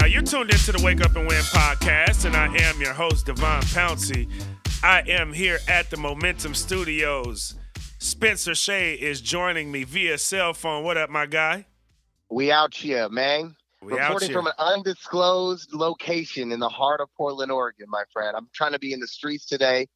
now. You're tuned into the Wake Up and Win podcast, and I am your host, Devon Pouncey. I am here at the Momentum Studios. Spencer Shea is joining me via cell phone. What up, my guy? We out here, man. We Reporting from an undisclosed location in the heart of Portland, Oregon, my friend. I'm trying to be in the streets today,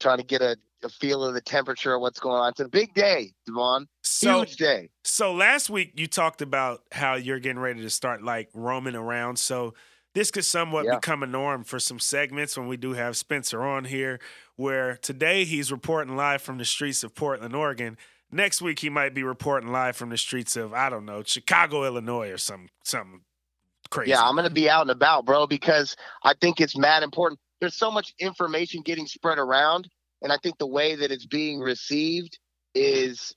trying to get a, a feel of the temperature of what's going on. It's a big day, Devon. So, Huge day. so last week you talked about how you're getting ready to start like roaming around. So this could somewhat Yeah. become a norm for some segments when we do have Spencer on here. Where today he's reporting live from the streets of Portland, Oregon. Next week he might be reporting live from the streets of I don't know Chicago, Illinois, or some something crazy. Yeah, I'm going to be out and about, bro, because I think it's mad important. There's so much information getting spread around, and I think the way that it's being received is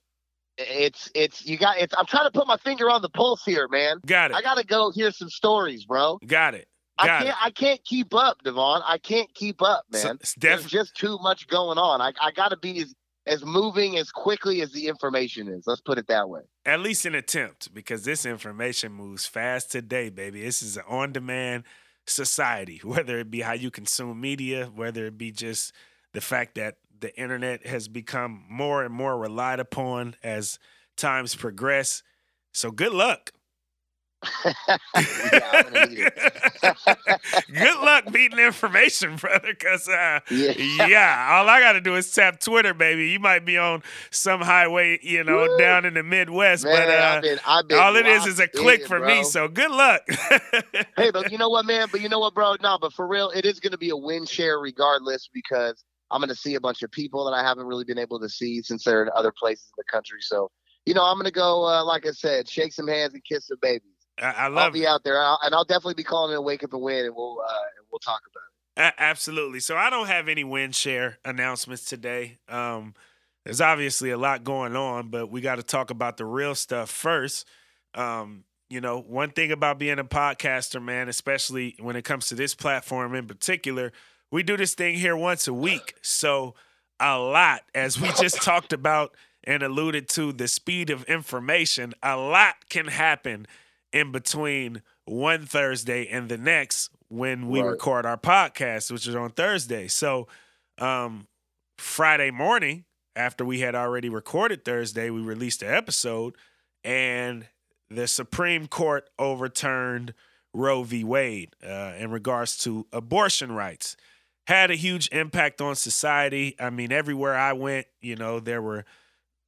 it's it's you got it's I'm trying to put my finger on the pulse here, man. got it. I got to go hear some stories, bro. got it. I can't I can't keep up, Devon. I can't keep up, So man. it's There's just too much going on. I, I gotta be as, as moving as quickly as the information is. Let's put it that way. at least an attempt because this information moves fast today, baby. This is an on demand society, whether it be how you consume media, whether it be just the fact that the internet has become more and more relied upon as times progress. So good luck. yeah, I'm gonna need it. good luck beating information, brother, because uh, Yeah. yeah, all I got to do is tap Twitter, baby. You might be on some highway, you know, Woo. down in the Midwest, Man, but uh, I've been, I've been all it is is a click in, for bro. me. So good luck. hey, but you know what, man? But you know what, bro? No, but for real, it is gonna be a win share regardless because I'm gonna see a bunch of people that I haven't really been able to see since they're in other places in the country. So, you know, I'm gonna go, uh, like I said, shake some hands and kiss some babies. I, I I'll love be it. out there, I'll, and I'll definitely be calling in a wake up and win, and we'll uh, and we'll talk about it. A- absolutely. So I don't have any win share announcements today. Um, there's obviously a lot going on, but we got to talk about the real stuff first. Um, you know, one thing about being a podcaster, man, especially when it comes to this platform in particular, we do this thing here once a week. So a lot, as we just talked about and alluded to, the speed of information, a lot can happen in between one Thursday and the next when we Right. record our podcast, which is on Thursday. So um Friday morning, after we had already recorded Thursday, we released the episode and the Supreme Court overturned Roe v. Wade uh, in regards to abortion rights. Had a huge impact on society. I mean, everywhere I went, you know, there were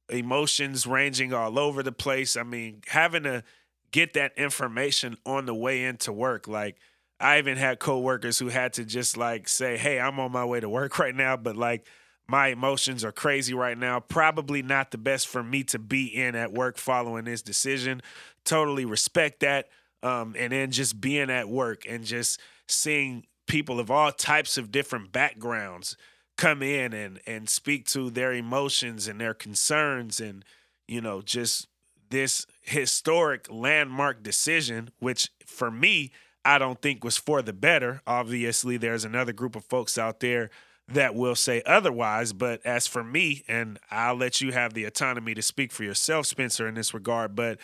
emotions ranging all over the place. I mean, having to get that information on the way into work, like I even had coworkers who had to just like say, "Hey, I'm on my way to work right now, but like my emotions are crazy right now. Probably not the best for me to be in at work following this decision. Totally respect that. Um, and then just being at work and just seeing people of all types of different backgrounds come in and and speak to their emotions and their concerns and you know just this historic landmark decision which for me I don't think was for the better. Obviously there's another group of folks out there that will say otherwise but as for me and I'll let you have the autonomy to speak for yourself Spencer in this regard but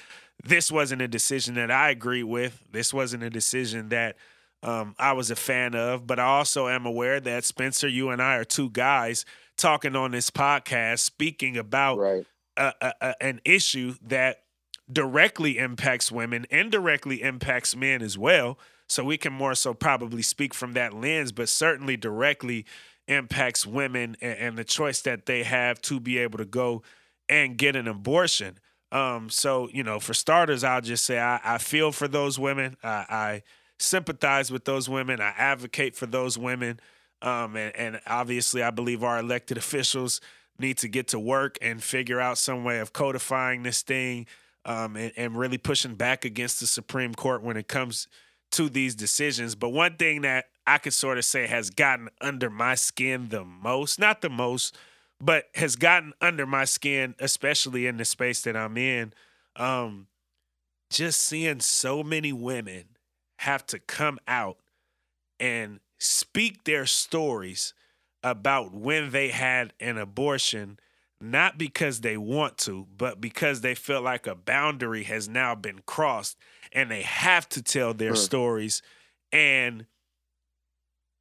this wasn't a decision that I agree with. This wasn't a decision that um, I was a fan of, but I also am aware that Spencer, you and I are two guys talking on this podcast, speaking about Right. a, a, a, an issue that directly impacts women, indirectly impacts men as well. So we can more so probably speak from that lens, but certainly directly impacts women and, and the choice that they have to be able to go and get an abortion. Um, so you know, for starters, I'll just say I, I feel for those women. I, I sympathize with those women. I advocate for those women. Um, and, and obviously, I believe our elected officials need to get to work and figure out some way of codifying this thing um, and, and really pushing back against the Supreme Court when it comes to these decisions. But one thing that I could sort of say has gotten under my skin the most, not the most, but has gotten under my skin, especially in the space that I'm in, um, just seeing so many women have to come out and speak their stories about when they had an abortion, not because they want to, but because they feel like a boundary has now been crossed and they have to tell their stories. And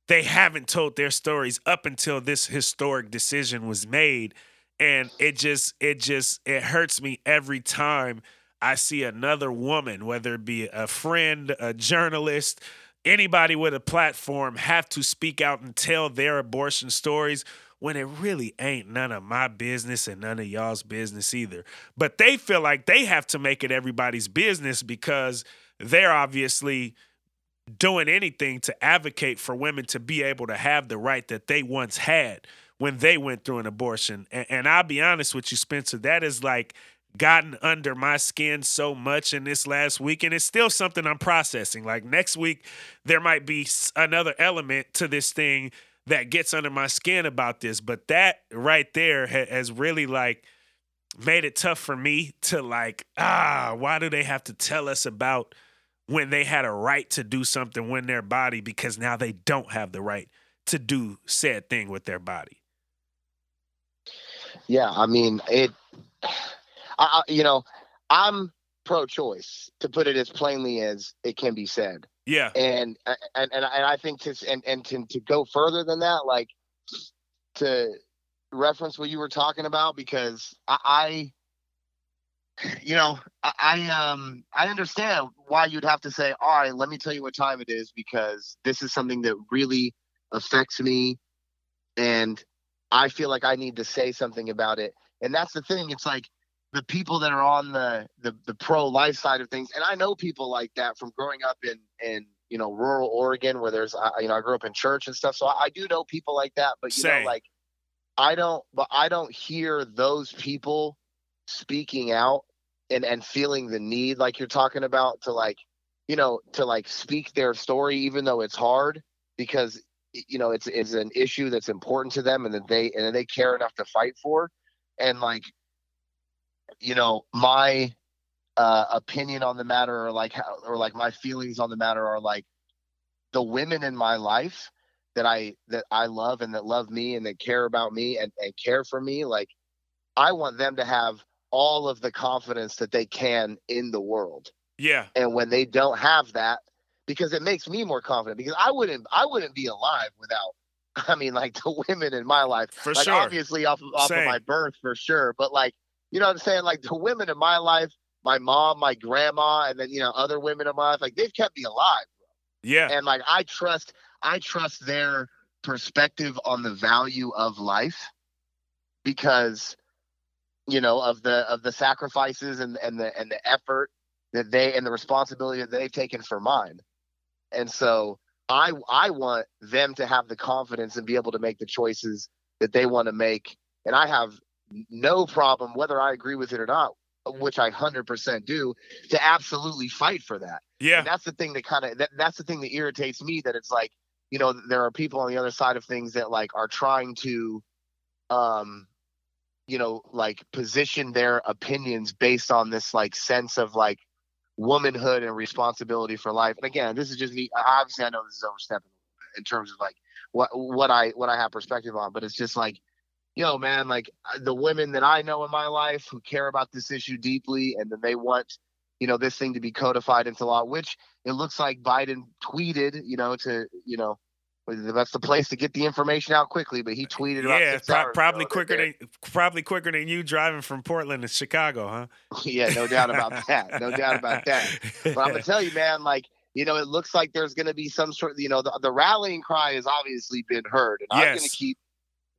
they haven't told their stories up until this historic decision was made. And it just, it just, it hurts me every time I see another woman, whether it be a friend, a journalist, anybody with a platform, have to speak out and tell their abortion stories when it really ain't none of my business and none of y'all's business either. But they feel like they have to make it everybody's business because they're obviously doing anything to advocate for women to be able to have the right that they once had when they went through an abortion. And, and I'll be honest with you, Spencer, that is like gotten under my skin so much in this last week and it's still something I'm processing. Like next week there might be another element to this thing that gets under my skin about this. But that right there has really like made it tough for me to like, ah, why do they have to tell us about when they had a right to do something when their body because now they don't have the right to do said thing with their body. Yeah, I mean it. I, you know, I'm pro-choice to put it as plainly as it can be said. Yeah. And and and, and I think to and and to, to go further than that, like to reference what you were talking about, because I, I you know, I, I um I understand why you'd have to say, all right, let me tell you what time it is because this is something that really affects me and I feel like I need to say something about it. And that's the thing. It's like the people that are on the the, the pro life side of things, and I know people like that from growing up in in you know rural Oregon where there's you know I grew up in church and stuff, so I, I do know people like that. But you Same. know, like I don't, but I don't hear those people speaking out and and feeling the need like you're talking about to like you know to like speak their story even though it's hard because you know it's it's an issue that's important to them and that they and they care enough to fight for and like you know my uh, opinion on the matter or like how, or like my feelings on the matter are like the women in my life that I that I love and that love me and that care about me and, and care for me like I want them to have all of the confidence that they can in the world. Yeah. And when they don't have that because it makes me more confident because I wouldn't I wouldn't be alive without I mean like the women in my life. For like, sure. Obviously off of, off of my birth for sure, but like you know what I'm saying? Like the women in my life, my mom, my grandma, and then you know other women in my life, like they've kept me alive. Bro. Yeah. And like I trust, I trust their perspective on the value of life because you know of the of the sacrifices and and the and the effort that they and the responsibility that they've taken for mine. And so I I want them to have the confidence and be able to make the choices that they want to make. And I have no problem, whether I agree with it or not, which I hundred percent do, to absolutely fight for that. Yeah, and that's the thing that kind of that, that's the thing that irritates me. That it's like you know there are people on the other side of things that like are trying to, um, you know, like position their opinions based on this like sense of like womanhood and responsibility for life. And again, this is just me. Obviously, I know this is overstepping in terms of like what what I what I have perspective on, but it's just like yo, man, like uh, the women that I know in my life who care about this issue deeply and then they want, you know, this thing to be codified into law, which it looks like Biden tweeted, you know, to, you know, that's the place to get the information out quickly. But he tweeted, yeah, pro- probably quicker than probably quicker than you driving from Portland to Chicago, huh? yeah, no doubt about that. No doubt about that. But I'm gonna tell you, man, like you know, it looks like there's gonna be some sort. Of you know, the, the rallying cry has obviously been heard, and yes. I'm gonna keep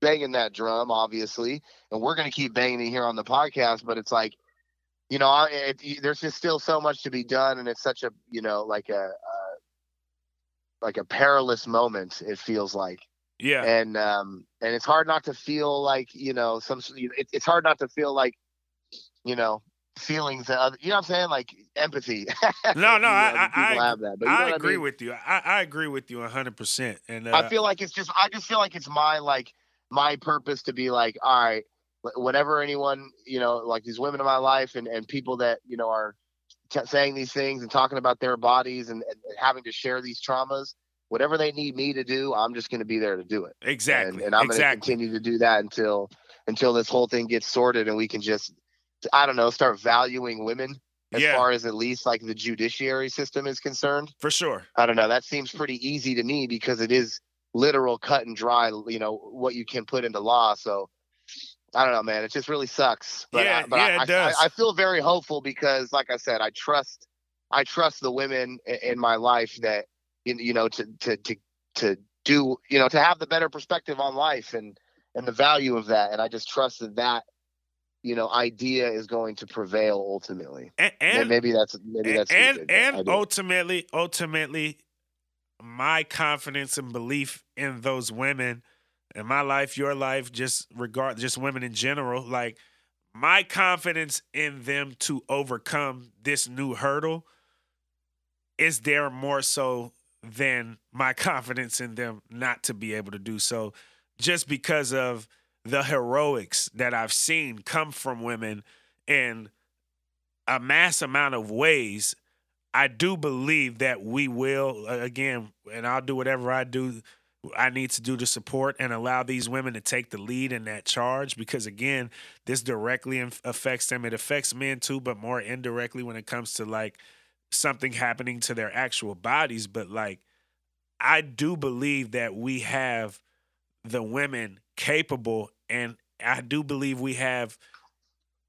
banging that drum, obviously, and we're going to keep banging it here on the podcast. But it's like, you know, it, it, there's just still so much to be done, and it's such a, you know, like a, uh, like a perilous moment. It feels like, yeah, and um, and it's hard not to feel like, you know, some, it, it's hard not to feel like, you know, feelings that other, you know what I'm saying? Like empathy. no, no, I, I, I, that, I agree I mean? with you. I, I agree with you hundred percent. And uh, I feel like it's just, I just feel like it's my like my purpose to be like, all right, whatever anyone, you know, like these women in my life and, and people that, you know, are t- saying these things and talking about their bodies and, and having to share these traumas, whatever they need me to do, I'm just going to be there to do it. Exactly. And, and I'm exactly. going to continue to do that until until this whole thing gets sorted and we can just I don't know, start valuing women as Yeah. far as at least like the judiciary system is concerned. For sure. I don't know. That seems pretty easy to me because it is literal cut and dry, you know, what you can put into law. So I don't know, man. It just really sucks. But, Yeah, I, but yeah, I, it does. I, I feel very hopeful because, like I said, I trust, I trust the women in my life that, you know, to to to to do, you know, to have the better perspective on life and and the value of that. And I just trust that that, you know, idea is going to prevail ultimately. And, And, and maybe that's maybe that's and, stupid, and ultimately, ultimately, my confidence and belief in those women in my life, your life, just regard just women in general, like my confidence in them to overcome this new hurdle is there more so than my confidence in them not to be able to do so. Just because of the heroics that I've seen come from women in a mass amount of ways I do believe that we will uh, again, and I'll do whatever I do. I need to do to support and allow these women to take the lead in that charge because again, this directly affects them. It affects men too, but more indirectly when it comes to like something happening to their actual bodies. But like, I do believe that we have the women capable, and I do believe we have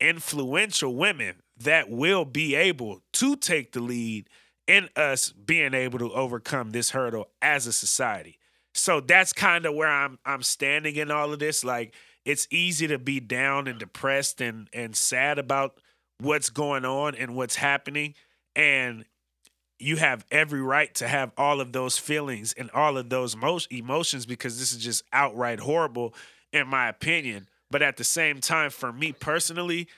influential women that will be able to take the lead in us being able to overcome this hurdle as a society. So that's kind of where I'm I'm standing in all of this. Like it's easy to be down and depressed and and sad about what's going on and what's happening and you have every right to have all of those feelings and all of those mo- emotions because this is just outright horrible in my opinion but at the same time for me personally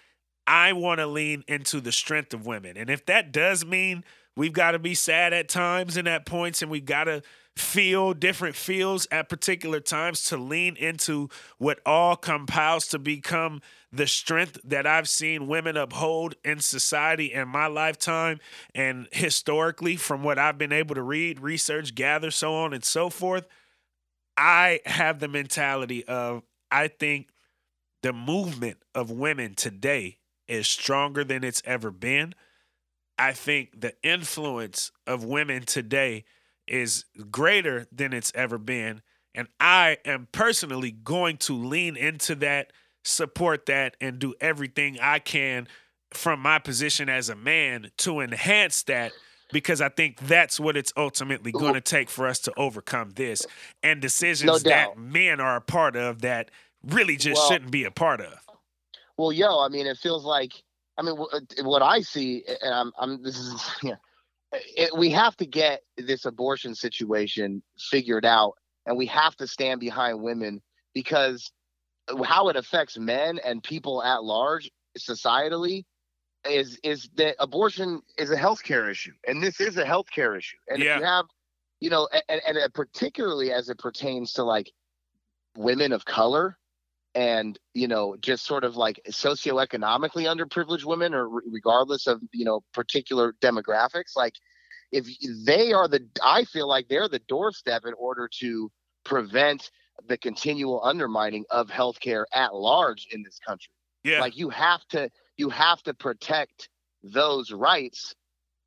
I want to lean into the strength of women. And if that does mean we've got to be sad at times and at points and we've got to feel different feels at particular times to lean into what all compiles to become the strength that I've seen women uphold in society in my lifetime and historically from what I've been able to read, research, gather, so on and so forth. I have the mentality of I think the movement of women today is stronger than it's ever been. I think the influence of women today is greater than it's ever been. And I am personally going to lean into that, support that, and do everything I can from my position as a man to enhance that because I think that's what it's ultimately going to take for us to overcome this and decisions No that men are a part of that really just Well- shouldn't be a part of. Well, yo, I mean, it feels like, I mean, wh- uh, what I see, and I'm, I'm, this is, yeah, it, we have to get this abortion situation figured out, and we have to stand behind women because how it affects men and people at large, societally, is is that abortion is a healthcare issue, and this is a healthcare issue, and Yeah. if you have, you know, and, and particularly as it pertains to like women of color and you know just sort of like socioeconomically underprivileged women or regardless of you know particular demographics like if they are the i feel like they're the doorstep in order to prevent the continual undermining of healthcare at large in this country Yeah. like you have to you have to protect those rights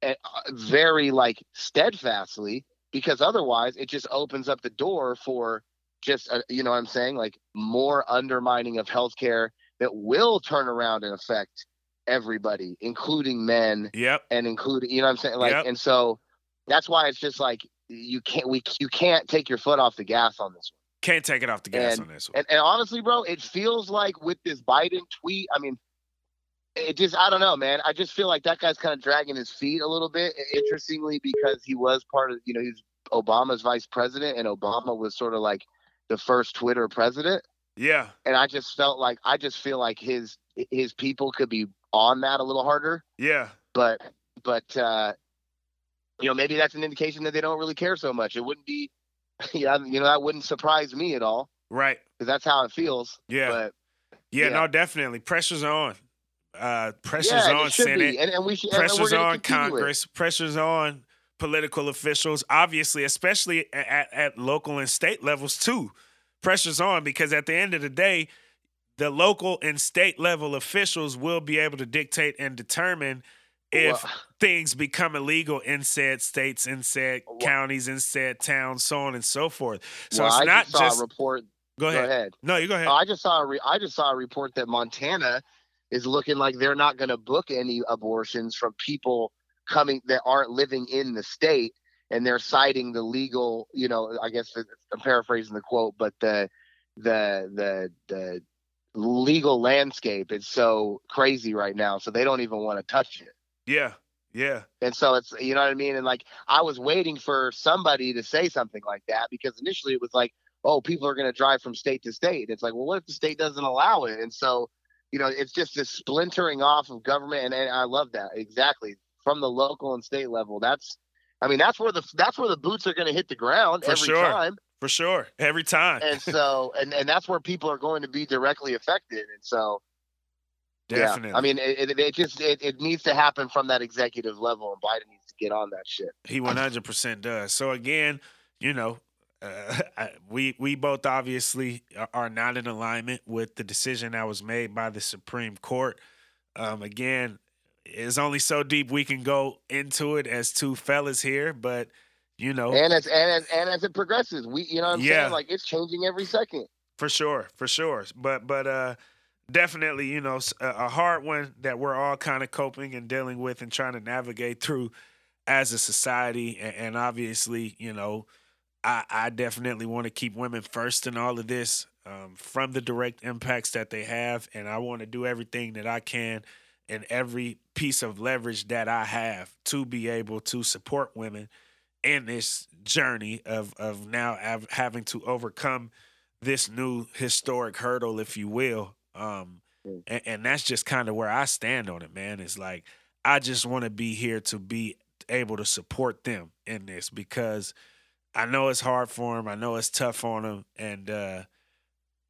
eh, very like steadfastly because otherwise it just opens up the door for just uh, you know what i'm saying like more undermining of healthcare that will turn around and affect everybody including men yep. and including you know what i'm saying like Yep. and so that's why it's just like you can't we you can't take your foot off the gas on this one. Can't take it off the gas And- on this one. and, and honestly, bro, it feels like with this Biden tweet, I mean, it just, I don't know, man. I just feel like that guy's kind of dragging his feet a little bit. Interestingly, because he was part of, you know, he's Obama's vice president, and Obama was sort of like the first Twitter president. Yeah. And I just felt like, I just feel like his his people could be on that a little harder. Yeah. But, but, uh, you know, maybe that's an indication that they don't really care so much. It wouldn't be, yeah, you know, that wouldn't surprise me at all Right. because that's how it feels. Yeah. But yeah, yeah. No, definitely. Pressure's on. Uh, pressure's yeah, on Senate. And, and we should. Pressure's on continue it. Congress. Pressure's on political officials, obviously, especially at, at local and state levels too. Pressure's on because at the end of the day, the local and state level officials will be able to dictate and determine if Well- things become illegal in said states, in said Well- counties, in said towns, so on and so forth. So well, it's I not just saw just a report. go Go ahead. ahead. No, you go ahead. Oh, I just saw a re- I just saw a report that Montana is looking like they're not going to book any abortions from people coming that aren't living in the state, and they're citing the legal. You know, I guess I'm paraphrasing the quote, but the the the the legal landscape is so crazy right now, so they don't even want to touch it. yeah, yeah, And so it's you know what I mean. And like I was waiting for somebody to say something like that because initially it was like, oh, people are going to drive from state to state. It's like, well, what if the state doesn't allow it? And so, you know, it's just this splintering off of government, and, and I love that exactly from the local and state level. That's, I mean, that's where the that's where the boots are going to hit the ground For every sure. time. for sure. Every time. And so, and and that's where people are going to be directly affected. And so, Definitely. yeah, I mean, it, it, it just it, it needs to happen from that executive level, and Biden needs to get on that shit. He 100% does. So again, you know, uh, I, we we both obviously are- are not in alignment with the decision that was made by the Supreme Court. Um, again, it's only so deep we can go into it as two fellas here, but you know, and as and as and as it progresses, we you know what I'm Yeah. saying? Like it's changing every second. For sure, for sure. But but uh definitely, you know, a hard one that we're all kind of coping and dealing with and trying to navigate through as a society. And, and obviously, you know, I, I definitely want to keep women first in all of this um, from the direct impacts that they have. And I want to do everything that I can and every piece of leverage that I have to be able to support women in this journey of of now av- having to overcome this new historic hurdle, if you will. Um, Mm. and, and that's just kind of where I stand on it, man. It's like I just want to be here to be able to support them in this because I know it's hard for them. I know it's tough on them, and uh,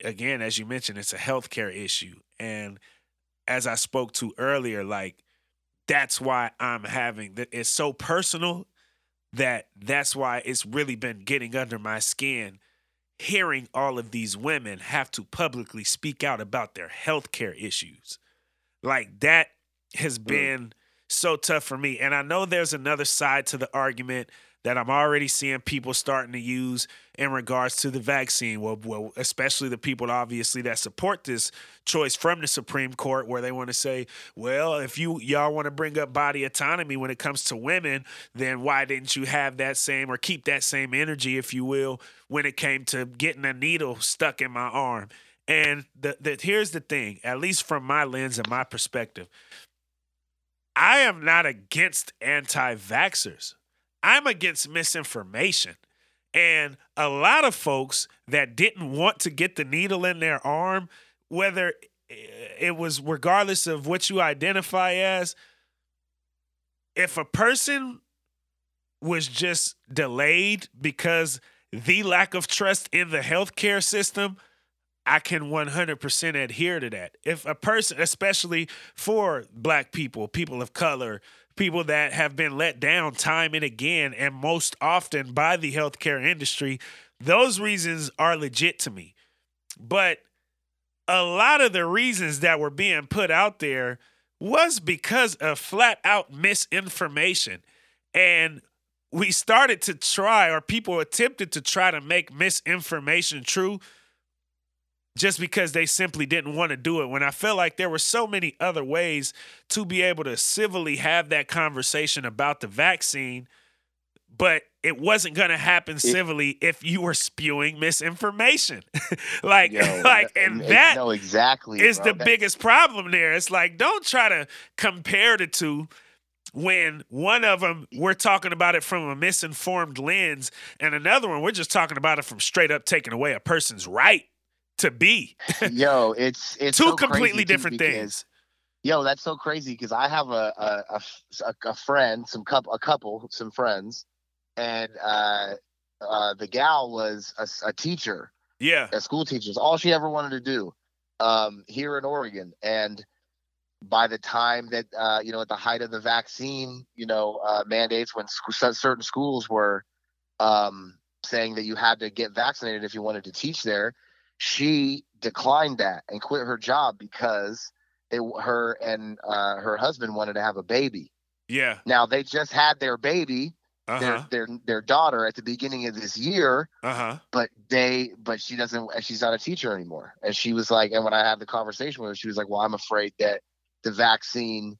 again, as you mentioned, it's a healthcare issue. And as I spoke to earlier, like that's why I'm having that. It's so personal that that's why it's really been getting under my skin hearing all of these women have to publicly speak out about their healthcare issues. Like that has mm. been so tough for me. And I know there's another side to the argument that I'm already seeing people starting to use in regards to the vaccine. Well, well, especially the people obviously that support this choice from the Supreme Court, where they want to say, well, if you y'all want to bring up body autonomy when it comes to women, then why didn't you have that same or keep that same energy, if you will, when it came to getting a needle stuck in my arm? And the, the here's the thing, at least from my lens and my perspective, I am not against anti-vaxxers. I'm against misinformation. And a lot of folks that didn't want to get the needle in their arm, whether it was regardless of what you identify as, if a person was just delayed because the lack of trust in the healthcare system, I can 100% adhere to that. If a person, especially for black people, people of color, people that have been let down time and again, and most often by the healthcare industry, those reasons are legit to me. But a lot of the reasons that were being put out there was because of flat out misinformation. And we started to try, or people attempted to try to make misinformation true just because they simply didn't want to do it. When I felt like there were so many other ways to be able to civilly have that conversation about the vaccine, but it wasn't going to happen civilly if you were spewing misinformation. like, Yo, like, and it- that no, exactly is bro. the That- biggest problem there. It's like don't try to compare the two when one of them we're talking about it from a misinformed lens and another one we're just talking about it from straight up taking away a person's right to be. Yo, it's it's two so completely different because- things. Yo, that's so crazy because I have a a a friend, some couple, a couple, some friends, and uh, uh, the gal was a teacher, Yeah. a school teacher. It's all she ever wanted to do um, here in Oregon, and by the time that uh, you know at the height of the vaccine, you know uh, mandates when sc- certain schools were um, saying that you had to get vaccinated if you wanted to teach there, she declined that and quit her job because they her and uh, her husband wanted to have a baby. Yeah. Now they just had their baby, Uh their their their daughter at the beginning of this year, Uh huh. but they but she doesn't she's not a teacher anymore. And she was like, and when I had the conversation with her, she was like, Well, I'm afraid that the vaccine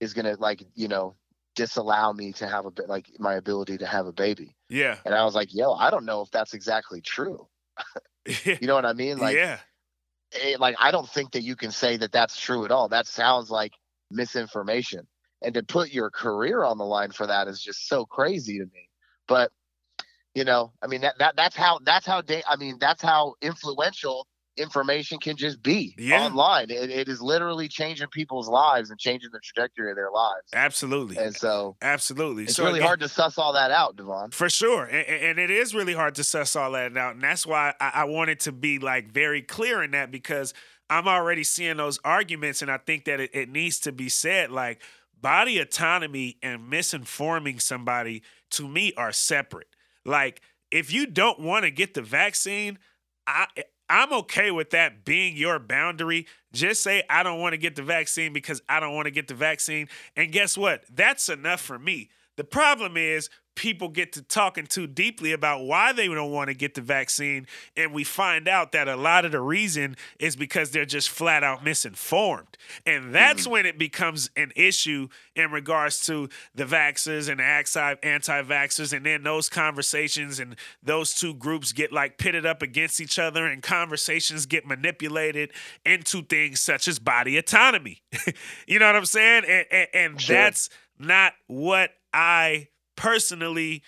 is gonna like, you know, disallow me to have a bit like my ability to have a baby. Yeah. And I was like, yo, I don't know if that's exactly true. You know what I mean? Like yeah. it, like I don't think that you can say that that's true at all. That sounds like misinformation. And to put your career on the line for that is just so crazy to me. But you know, I mean that, that that's how that's how da- I mean that's how influential information can just be Yeah. online. It, it is literally changing people's lives and changing the trajectory of their lives. Absolutely. And so Absolutely. it's so really hard to suss all that out, Devon. For sure. And, and it is really hard to suss all that out. And that's why I, I wanted to be like very clear in that because I'm already seeing those arguments. And I think that it, it needs to be said like body autonomy and misinforming somebody to me are separate. Like if you don't want to get the vaccine, I I'm okay with that being your boundary. Just say I don't want to get the vaccine because I don't want to get the vaccine. And guess what? That's enough for me. The problem is people get to talking too deeply about why they don't want to get the vaccine and we find out that a lot of the reason is because they're just flat out misinformed. And that's mm. when it becomes an issue in regards to the vaxxers and the anti- anti-vaxxers and then those conversations and those two groups get like pitted up against each other and conversations get manipulated into things such as body autonomy. you know what I'm saying? And, and, and Sure. that's not what I personally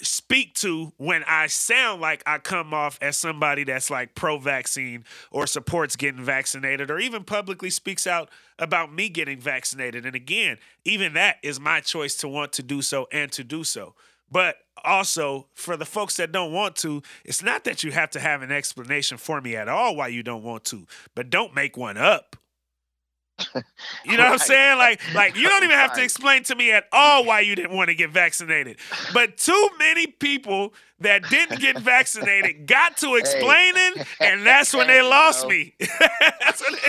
speak to when I sound like I come off as somebody that's like pro vaccine or supports getting vaccinated or even publicly speaks out about me getting vaccinated. And again, even that is my choice to want to do so and to do so. But also, for the folks that don't want to, it's not that you have to have an explanation for me at all why you don't want to, but don't make one up. You know what I'm saying? Like, like you don't even have to explain to me at all why you didn't want to get vaccinated. But too many people that didn't get vaccinated got to explaining, and that's when they lost me. That's when they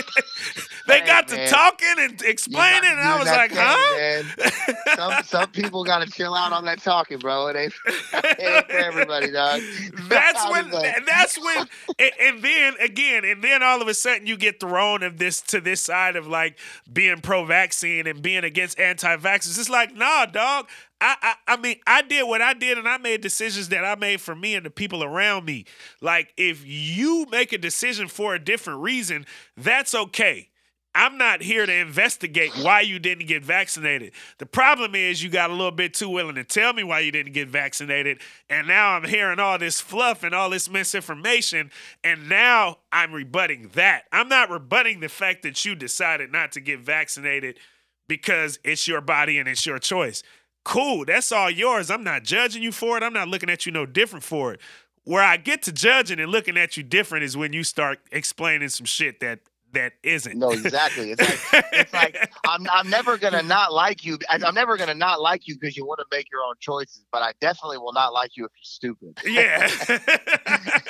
they Hey, got to talking and explaining, and I was like, that, huh? Some some people got to chill out on that talking, bro. It ain't, it ain't for everybody, dog. That's when. like- that's when. And, and then again, and then all of a sudden you get thrown of this to this side of like being pro-vaccine and being against anti-vaxxers. It's like, nah, dog. I, I I mean, I did what I did, and I made decisions that I made for me and the people around me. Like, if you make a decision for a different reason, that's okay. I'm not here to investigate why you didn't get vaccinated. The problem is you got a little bit too willing to tell me why you didn't get vaccinated. And now I'm hearing all this fluff and all this misinformation. And now I'm rebutting that. I'm not rebutting the fact that you decided not to get vaccinated because it's your body and it's your choice. Cool, that's all yours. I'm not judging you for it. I'm not looking at you no different for it. Where I get to judging and looking at you different is when you start explaining some shit that that isn't. No, exactly. It's like it's like I'm I'm never gonna not like you. I- I'm never gonna not like you because you want to make your own choices. But I definitely will not like you if you're stupid. Yeah.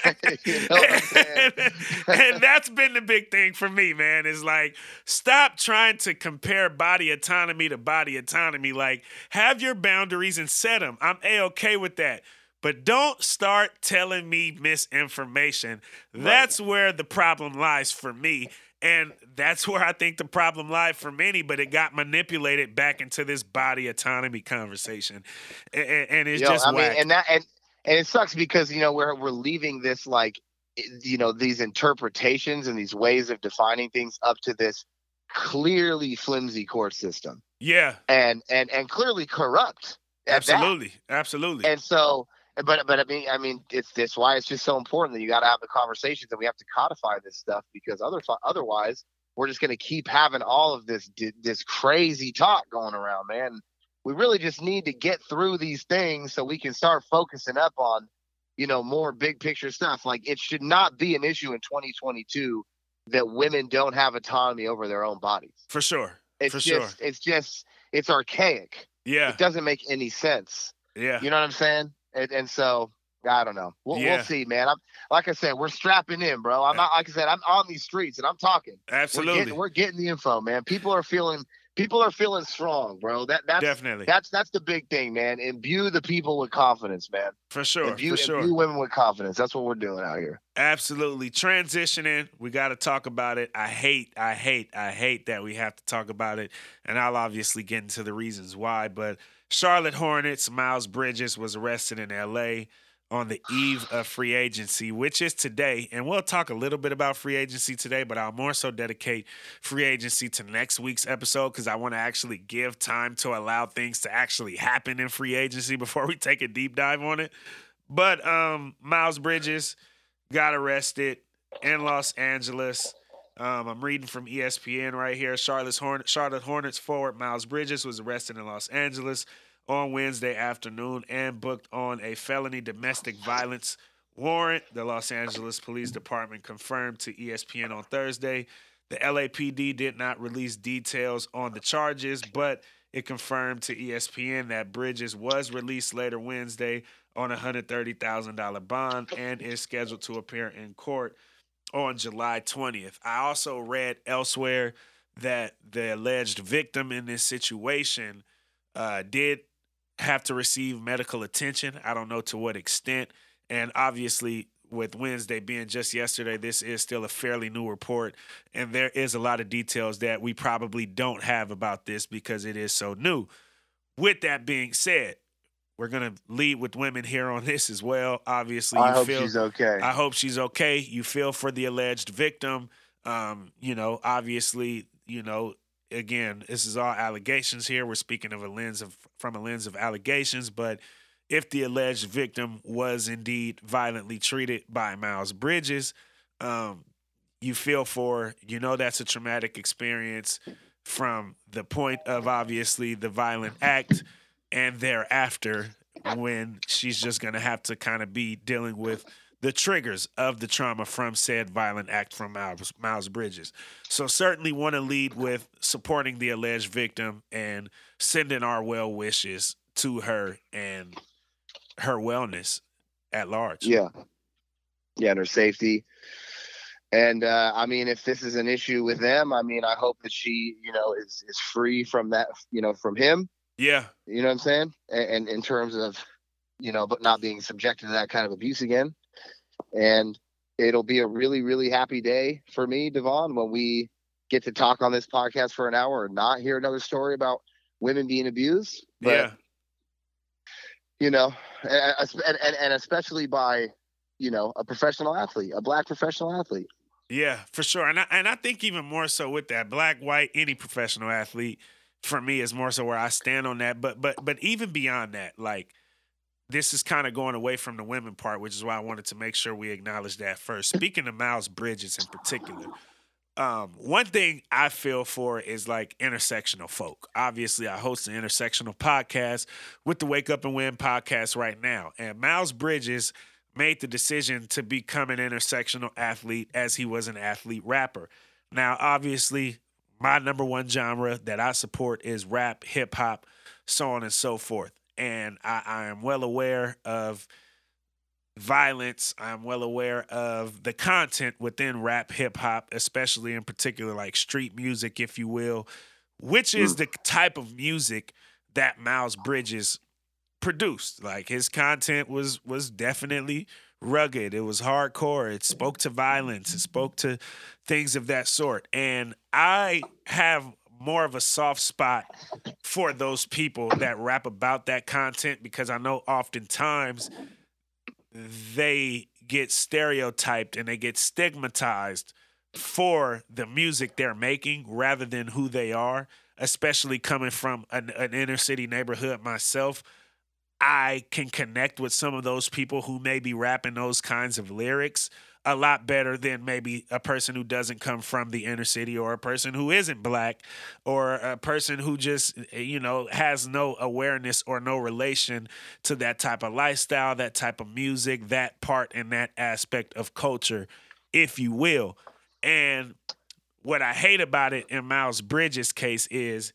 You know what I'm saying? and, and that's been the big thing for me, man. Is like stop trying to compare body autonomy to body autonomy. Like have your boundaries and set them. I'm a okay with that. But don't start telling me misinformation. That's where the problem lies for me. And that's where I think the problem lied for many, but it got manipulated back into this body autonomy conversation. And, and it's Yo, just I mean, and that and and it sucks because you know we're we're leaving this like you know these interpretations and these ways of defining things up to this clearly flimsy court system yeah, and and and clearly corrupt. at that. absolutely. Absolutely. And so, but but I mean, I mean, it's this why it's just so important that you got to have the conversations and we have to codify this stuff because other otherwise we're just going to keep having all of this this crazy talk going around, man. We really just need to get through these things so we can start focusing up on, you know, more big picture stuff. Like it should not be an issue in 2022 that women don't have autonomy over their own bodies. For sure. It's For just sure. it's just it's archaic. Yeah. It doesn't make any sense. Yeah. You know what I'm saying? And, and so I don't know. We'll, Yeah. we'll see, man. I'm like I said, we're strapping in, bro. I'm not like I said. I'm on these streets and I'm talking. We're Absolutely. getting, we're getting the info, man. People are feeling people are feeling strong, bro. That that's Definitely. that's that's the big thing, man. Imbue the people with confidence, man. For sure. imbue, For sure. imbue women with confidence. That's what we're doing out here. Absolutely. Transitioning, we got to talk about it. I hate, I hate, I hate that we have to talk about it. And I'll obviously get into the reasons why. But Charlotte Hornets, Miles Bridges was arrested in LA on the eve of free agency, which is today. And we'll talk a little bit about free agency today, but I'll more so dedicate free agency to next week's episode because I want to actually give time to allow things to actually happen in free agency before we take a deep dive on it. But um, Miles Bridges got arrested in Los Angeles. Um, I'm reading from ESPN right here. Horn- Charlotte Hornets forward Miles Bridges was arrested in Los Angeles on Wednesday afternoon and booked on a felony domestic violence warrant. The Los Angeles Police Department confirmed to ESPN on Thursday. The LAPD did not release details on the charges, but it confirmed to ESPN that Bridges was released later Wednesday on a $130,000 bond and is scheduled to appear in court on July 20th. I also read elsewhere that the alleged victim in this situation uh, did have to receive medical attention. I don't know to what extent. And obviously, with Wednesday being just yesterday, this is still a fairly new report. And there is a lot of details that we probably don't have about this because it is so new. With that being said, we're going to lead with women here on this as well. Obviously, I hope feel she's okay. I hope she's okay. You feel for the alleged victim. Um, you know, obviously, you know, again, this is all allegations here. We're speaking of a lens of from a lens of allegations, but if the alleged victim was indeed violently treated by Miles Bridges, um, you feel for, you know, that's a traumatic experience from the point of obviously the violent act and thereafter when she's just going to have to kind of be dealing with the triggers of the trauma from said violent act from Miles, Miles Bridges. So certainly want to lead with supporting the alleged victim and sending our well wishes to her and her wellness at large. Yeah. Yeah, and her safety. And uh, I mean, if this is an issue with them, I mean, I hope that she, you know, is is free from that, you know, from him. Yeah. You know what I'm saying? And, and in terms of, you know, but not being subjected to that kind of abuse again. And it'll be a really, really happy day for me, Devon, when we get to talk on this podcast for an hour and not hear another story about women being abused. But yeah. you know, and, and, and- and especially by, you know, a professional athlete, a black professional athlete. Yeah, for sure. And I, and I think even more so with that black, white, any professional athlete for me is more so where I stand on that. But but but even beyond that, like this is kind of going away from the women part, which is why I wanted to make sure we acknowledge that first. Speaking of Miles Bridges in particular, um, one thing I feel for is like intersectional folk. Obviously, I host an intersectional podcast with the Wake Up and Win podcast right now. And Miles Bridges made the decision to become an intersectional athlete as he was an athlete rapper. Now, obviously, my number one genre that I support is rap, hip hop, so on and so forth. And I, I am well aware of violence. I'm well aware of the content within rap, hip hop, especially in particular, like street music, if you will, which is the type of music that Miles Bridges produced. Like his content was was definitely rugged. It was hardcore. It spoke to violence. It spoke to things of that sort. And I have more of a soft spot for those people that rap about that content because I know oftentimes they get stereotyped and they get stigmatized for the music they're making rather than who they are, especially coming from an, an inner city neighborhood myself. I can connect with some of those people who may be rapping those kinds of lyrics a lot better than maybe a person who doesn't come from the inner city or a person who isn't black or a person who just you know has no awareness or no relation to that type of lifestyle that type of music that part and that aspect of culture if you will. And what I hate about it in Miles Bridges' case is,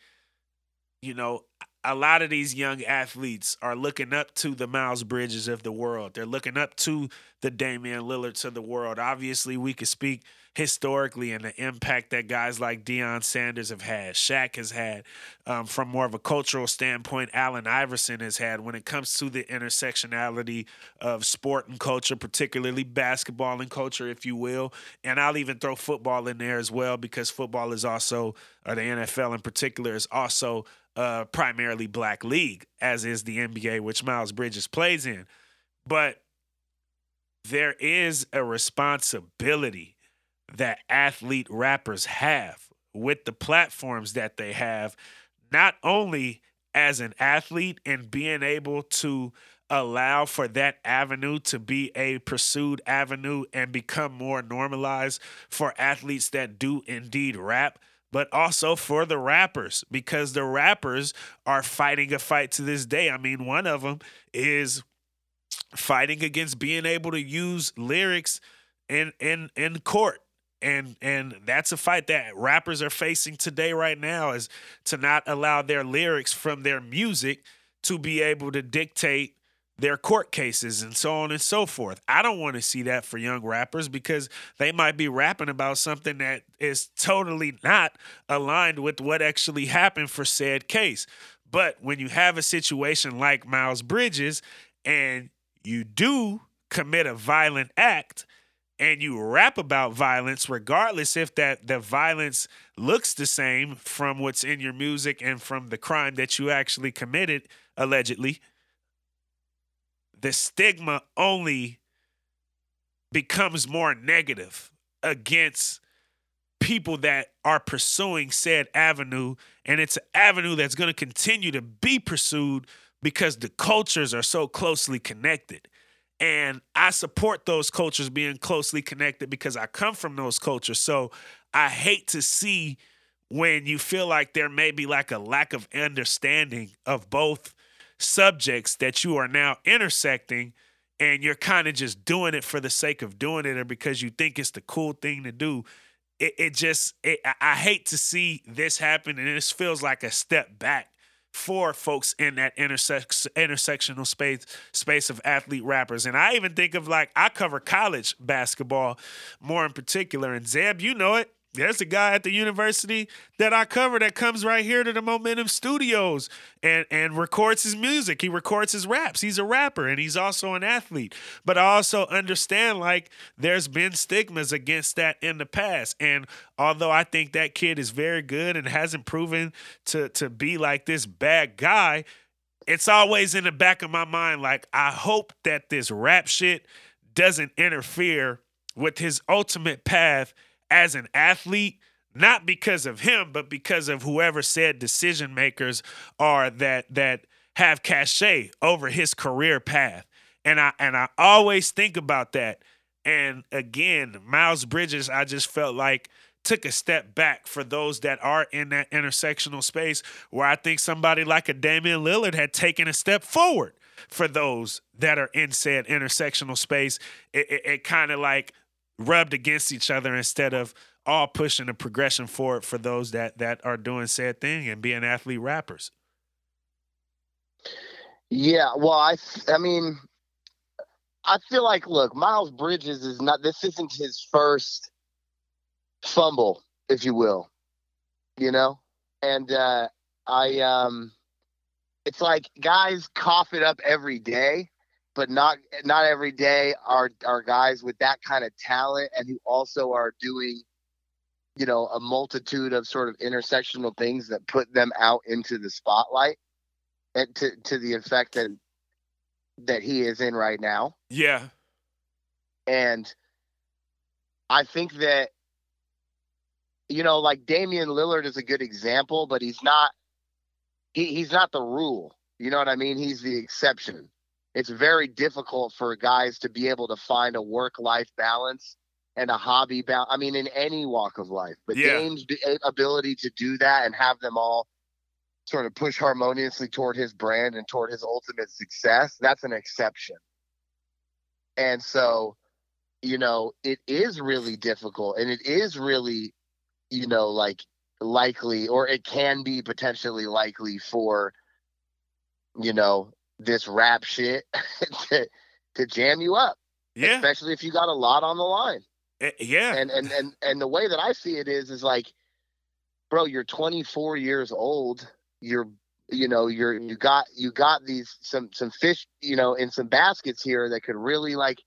you know, a lot of these young athletes are looking up to the Miles Bridges of the world. They're looking up to the Damian Lillards of the world. Obviously, we could speak historically and the impact that guys like Deion Sanders have had, Shaq has had, um, from more of a cultural standpoint, Allen Iverson has had when it comes to the intersectionality of sport and culture, particularly basketball and culture, if you will. And I'll even throw football in there as well because football is also, or the NFL in particular, is also a primarily black league, as is the NBA, which Miles Bridges plays in. But there is a responsibility that athlete rappers have with the platforms that they have, not only as an athlete and being able to allow for that avenue to be a pursued avenue and become more normalized for athletes that do indeed rap, but also for the rappers because the rappers are fighting a fight to this day. I mean, one of them is fighting against being able to use lyrics in in in court and and that's a fight that rappers are facing today right now is to not allow their lyrics from their music to be able to dictate their court cases and so on and so forth. I don't want to see that for young rappers because they might be rapping about something that is totally not aligned with what actually happened for said case. But when you have a situation like Miles Bridges and you do commit a violent act, and you rap about violence, regardless if that the violence looks the same from what's in your music and from the crime that you actually committed, allegedly, the stigma only becomes more negative against people that are pursuing said avenue. And it's an avenue that's going to continue to be pursued because the cultures are so closely connected. And I support those cultures being closely connected because I come from those cultures. So I hate to see when you feel like there may be like a lack of understanding of both subjects that you are now intersecting and you're kind of just doing it for the sake of doing it or because you think it's the cool thing to do. It, it just, it, I hate to see this happen and this feels like a step back for folks in that intersex intersectional space space of athlete rappers. And I even think of like I cover college basketball more in particular. And Zeb, you know it. There's a guy at the university that I cover that comes right here to the Momentum Studios and and records his music. He records his raps. He's a rapper and he's also an athlete. But I also understand like there's been stigmas against that in the past. And although I think that kid is very good and hasn't proven to to be like this bad guy, it's always in the back of my mind like I hope that this rap shit doesn't interfere with his ultimate path as an athlete, not because of him, but because of whoever said decision makers are that that have cachet over his career path. And I and I always think about that. And again, Miles Bridges, I just felt like took a step back for those that are in that intersectional space where I think somebody like a Damian Lillard had taken a step forward for those that are in said intersectional space. It, it, it kind of like rubbed against each other instead of all pushing a progression forward for those that that are doing said thing and being athlete rappers. Yeah, well, I I mean, I feel like look, Miles Bridges is not. This isn't his first fumble, if you will. You know, and uh, I um, it's like guys cough it up every day but not not every day are are guys with that kind of talent and who also are doing you know a multitude of sort of intersectional things that put them out into the spotlight and to to the effect that that he is in right now. Yeah. And i think that you know like Damian Lillard is a good example but he's not he, he's not the rule. You know what i mean? He's the exception it's very difficult for guys to be able to find a work life balance and a hobby balance. I mean, in any walk of life, but yeah. Dame's ability to do that and have them all sort of push harmoniously toward his brand and toward his ultimate success, that's an exception. And so you know, it is really difficult and it is really, you know, like likely or it can be potentially likely for, you know, this rap shit to, to jam you up. Yeah. Especially if you got a lot on the line. Eh, yeah. And and and and the way that I see it is is like, bro, you're 24 years old. You're you know you're you got you got these some some fish you know in some baskets here that could really like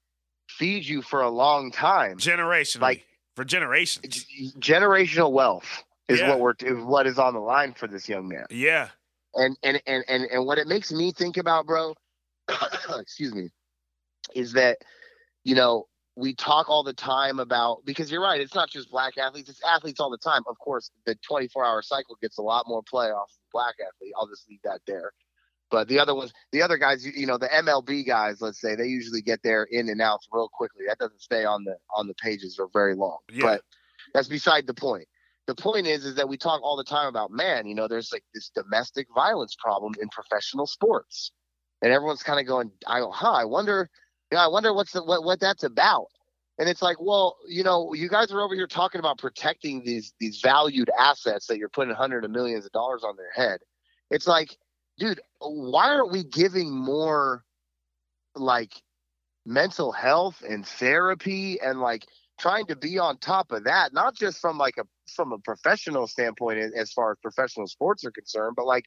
feed you for a long time Generation like- for generations. G- generational wealth is Yeah. what we're is what is on the line for this young man Yeah. And and and and, and what it makes me think about bro excuse me is that you know we talk all the time about because you're right it's not just black athletes it's athletes all the time. Of course the 24 hour cycle gets a lot more play off the black athlete. I'll just leave that there. But the other ones the other guys you, you know the mlb guys let's say they usually get their in and outs real quickly. That doesn't stay on the on the pages for very long. Yeah. but that's beside the point the point is is that we talk all the time about man you know there's like this domestic violence problem in professional sports. And everyone's kind of going i go huh i wonder you know, i wonder what's the, what, what that's about. And it's like well you know you guys are over here talking about protecting these these valued assets that you're putting hundreds of millions of dollars on their head. It's like dude why aren't we giving more like mental health and therapy and like trying to be on top of that? Not just from like a from a professional standpoint as- far as professional sports are concerned but like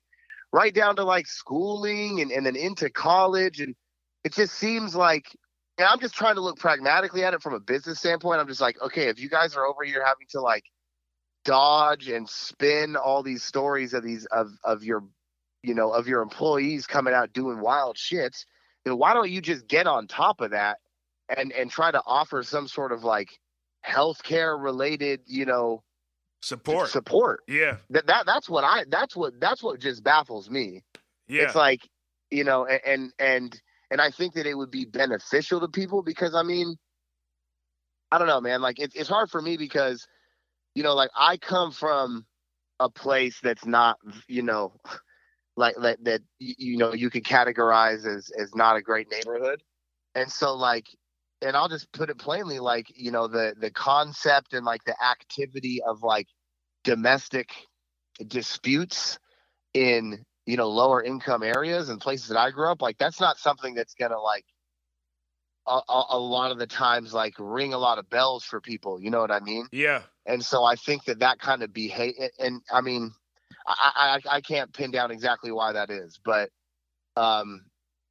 right down to like schooling and, and then into college and it just seems like and i'm just trying to look pragmatically at it from a business standpoint. I'm just like okay if you guys are over here having to like dodge and spin all these stories of these of of your you know of your employees coming out doing wild shits then why don't you just get on top of that and and try to offer some sort of like healthcare related you know Support. support yeah. that, that that's what i that's what that's what just baffles me Yeah. it's like you know and and and i think that it would be beneficial to people because i mean i don't know man like it, it's hard for me because you know like i come from a place that's not you know like that that you know you could categorize as as not a great neighborhood and so like and i'll just put it plainly like you know the the concept and like the activity of like domestic disputes in you know lower income areas and places that I grew up like that's not something that's gonna like a, a, a lot of the times like ring a lot of bells for people you know what I mean yeah. and so I think that that kind of behavior and I mean I, I I can't pin down exactly why that is but um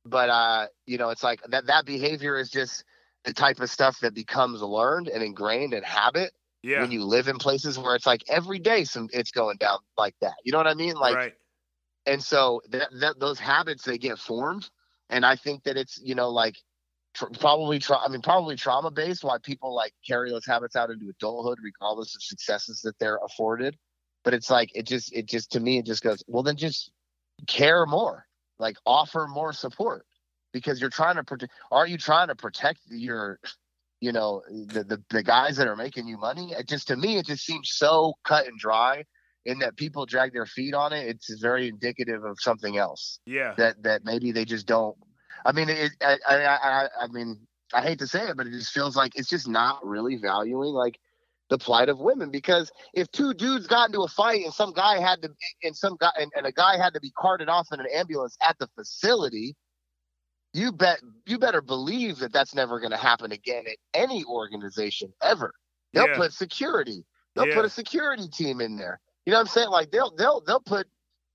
but uh you know it's like that that behavior is just the type of stuff that becomes learned and ingrained in habit Yeah. when you live in places where it's like every day some it's going down like that you know what I mean like right. and so that, that those habits they get formed and i think that it's you know like tr- probably tra- i mean probably trauma based why people like carry those habits out into adulthood regardless of successes that they're afforded but it's like it just it just to me it just goes well then just care more like offer more support because you're trying to protect are you trying to protect your you know the, the the guys that are making you money it just to me it just seems so cut and dry in that people drag their feet on it, it's very indicative of something else Yeah. that that maybe they just don't. I mean, it, I, I, I, I mean, I hate to say it, but it just feels like it's just not really valuing like the plight of women because if two dudes got into a fight and some guy had to and some guy and, and a guy had to be carted off in an ambulance at the facility you bet you better believe that that's never going to happen again at any organization ever they'll Yeah. put security they'll Yeah. put a security team in there you know what i'm saying like they'll they'll they'll put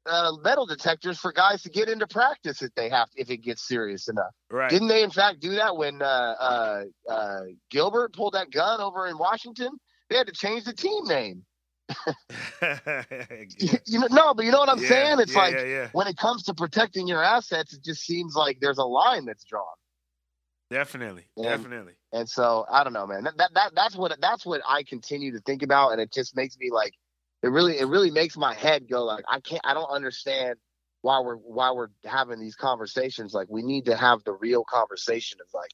uh, metal detectors for guys to get into practice if they have if it gets serious enough Right. didn't they in fact do that when uh, uh, uh, gilbert pulled that gun over in washington they had to change the team name yeah. you know no but you know what i'm Yeah, saying it's yeah, like yeah, when it comes to protecting your assets it just seems like there's a line that's drawn Definitely. Yeah. Definitely. And so I don't know, man. That, that that that's what that's what I continue to think about, and it just makes me like, it really it really makes my head go like I can't I don't understand why we're why we're having these conversations. Like we need to have the real conversation of like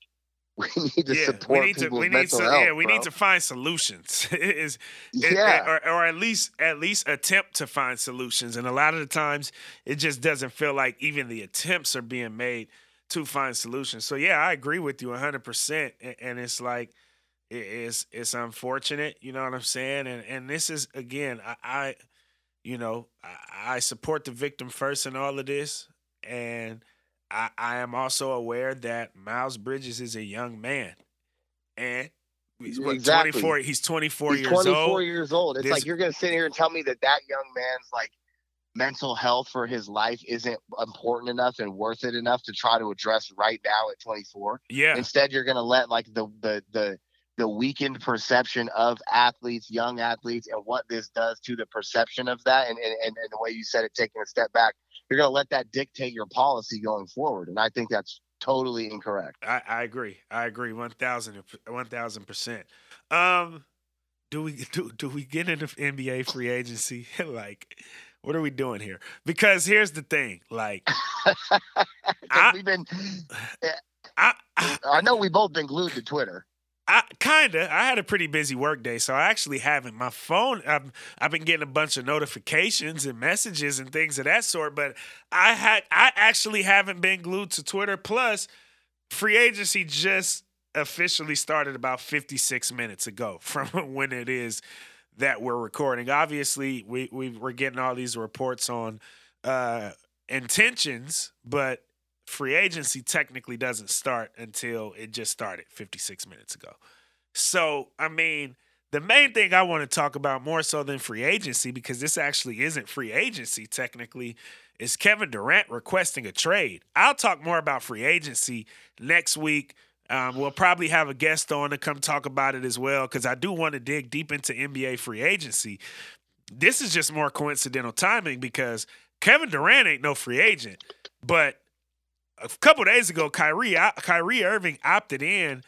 we need to yeah. support we need to we need mental to health. yeah, we bro. need to find solutions. It is it- yeah. or, or at least at least attempt to find solutions. And a lot of the times it just doesn't feel like even the attempts are being made to find solutions. So yeah, I agree with you 100%. And, and it's like it's it's unfortunate. You know what I'm saying? And and this is again, I, I you know, I, I support the victim first in all of this, and I, I am also aware that Miles Bridges is a young man, and he's what, Exactly. 24. He's 24 He's years 24 old. years old. It's This- like you're gonna sit here and tell me that that young man's like mental health for his life isn't important enough and worth it enough to try to address right now at 24. Yeah, Instead, you're gonna let like the the the the weakened perception of athletes, young athletes, and what this does to the perception of that, and, and, and the way you said it, taking a step back, you're gonna let that dictate your policy going forward, and I think that's totally incorrect. I, I agree. I agree. 1000 1000%. Um, do we do do we get into NBA free agency? like, what are we doing here? Because here's the thing. like I- we've been, I, I I know we both been glued to Twitter. I kinda. I had a pretty busy work day, so I actually haven't. My phone. I've I've been getting a bunch of notifications and messages and things of that sort, but I had I actually haven't been glued to Twitter. Plus, free agency just officially started about 56 minutes ago from when it is that we're recording. Obviously, we, we we're getting all these reports on uh, intentions, but free agency technically doesn't start until it just started 56 minutes ago. So, I mean, the main thing I want to talk about more so than free agency, because this actually isn't free agency technically, is Kevin Durant requesting a trade. I'll talk more about free agency next week. Um, we'll probably have a guest on to come talk about it as well, because I do want to dig deep into NBA free agency. This is just more coincidental timing because Kevin Durant ain't no free agent, but a couple days ago, Kyrie Kyrie Irving opted in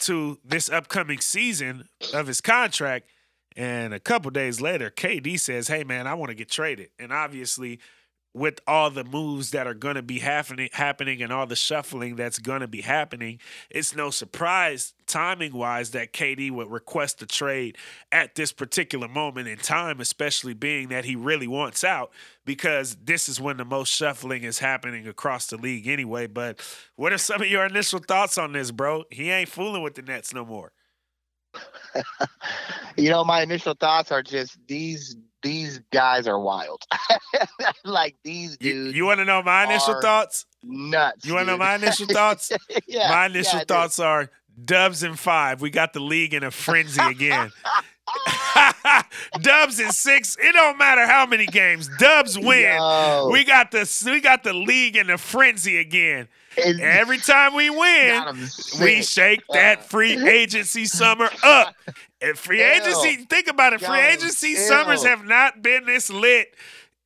to this upcoming season of his contract, and a couple days later, KD says, "Hey man, I want to get traded." And obviously, with all the moves that are going to be happening, happening, and all the shuffling that's going to be happening, it's no surprise, timing wise, that KD would request a trade at this particular moment in time, especially being that he really wants out because this is when the most shuffling is happening across the league anyway. But what are some of your initial thoughts on this, bro? He ain't fooling with the Nets no more. you know, my initial thoughts are just these these guys are wild. like these You, dudes you want to know my initial thoughts? nuts. You want to know my initial thoughts? yeah. my initial yeah, thoughts are Dubs and five. We got the league in a frenzy again. Dubs in six. It don't matter how many games. Dubs win. Yo, We got the we got the league in a frenzy again. It's- Every time we win, we shake that uh, free agency summer up. And free Ew. agency, think about it. Free God, agency ew. summers have not been this lit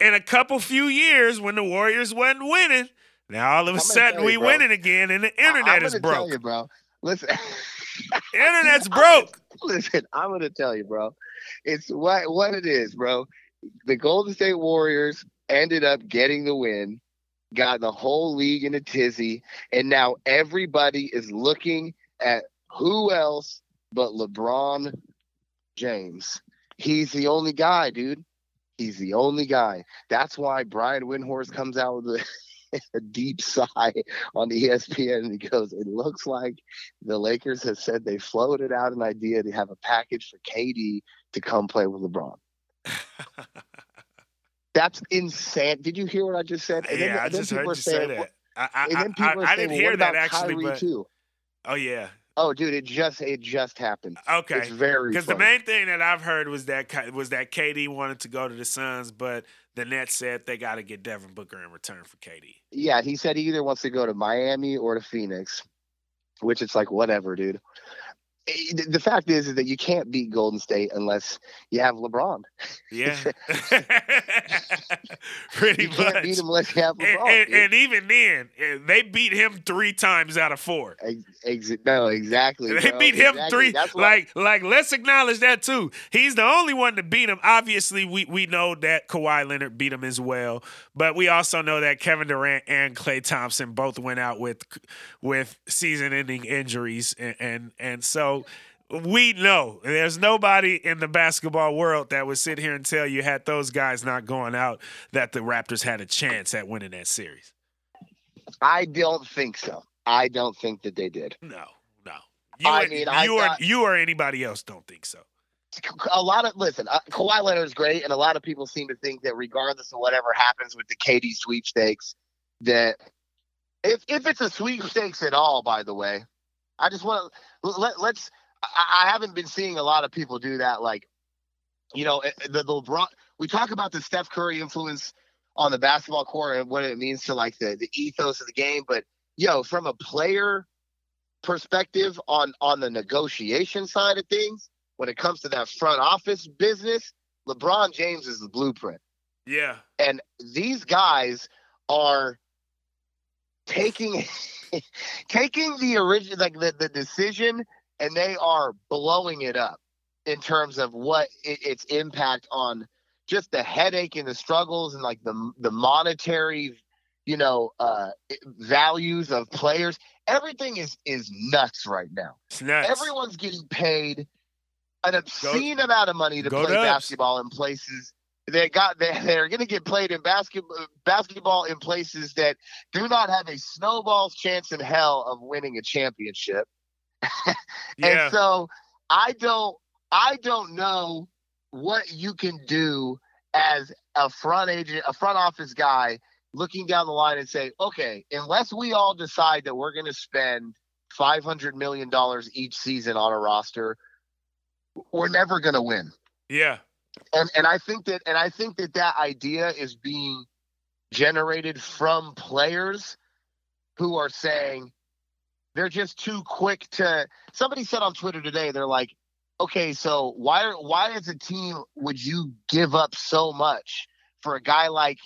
in a couple few years when the Warriors wasn't winning. Now all of a sudden you, we bro. winning again, and the I- internet is gonna Tell broke. you, bro. Listen. Internet's broke. Listen, I'm gonna tell you, bro. It's what what it is, bro. The Golden State Warriors ended up getting the win, got the whole league in a tizzy, and now everybody is looking at who else but LeBron James. He's the only guy, dude. He's the only guy. That's why Brian Windhorst comes out with a, a deep sigh on ESPN and he goes, It looks like the Lakers have said they floated out an idea to have a package for KD to come play with LeBron. That's insane. Did you hear what I just said? And then- yeah, I then just heard you say that. I, I, And then I, people I, I saying, didn't hear that actually, Kyrie but too? oh yeah, Oh, dude, it just it just happened. okay. It's very Because the main thing that I've heard was that was that KD wanted to go to the Suns, but the Nets said they got to get Devin Booker in return for KD. yeah, he said he either wants to go to Miami or to Phoenix, which it's like whatever, dude. Eh, The fact is, is that you can't beat Golden State unless you have LeBron. Yeah, pretty You can't much. beat him unless you have and, LeBron. and, dude. and even then, eh, they beat him three times out of four. Ex- no, exactly. They bro. beat him Exactly. three. That's Like, like, let's acknowledge that too. He's the only one to beat him. Obviously, we we know that Kawhi Leonard beat him as well, but we also know that Kevin Durant and Klay Thompson both went out with with season-ending injuries, and and, and so. We know there's nobody in the basketball world that would sit here and tell you, had those guys not going out, that the Raptors had a chance at winning that series. I don't think so. I don't think that they did. No, no, You, I and- mean, I you or you or anybody else don't think so. a lot of listen, uh, Kawhi Leonard is great, and a lot of people seem to think that regardless of whatever happens with the KD sweepstakes, that if if it's a sweepstakes at all, by the way, I just want to let, let's. I, haven't been seeing a lot of people do that. Like, you know, eh, the, the LeBron. We talk about the Steph Curry influence on the basketball court and what it means to like the the ethos of the game, but yo, from a player perspective on on the negotiation side of things when it comes to that front office business, LeBron James is the blueprint. Yeah. And these guys are taking taking the original like the, the decision and they are blowing it up in terms of what it, its impact on just the headache and the struggles and like the the monetary you know uh values of players everything is is nuts right now nuts. everyone's getting paid an obscene amount of money to play Dubs. basketball in places they got they, they're going to get played in basketball basketball in places that do not have a snowball's chance in hell of winning a championship yeah. and so I don't I don't know what you can do as a front agent, a front office guy looking down the line and say, okay, unless we all decide that we're going to spend five hundred million dollars each season on a roster, we're never going to win. yeah. And and I think that and I think that that idea is being generated from players who are saying they're just too quick to somebody said on Twitter today they're like okay so why why as a team would you give up so much for a guy like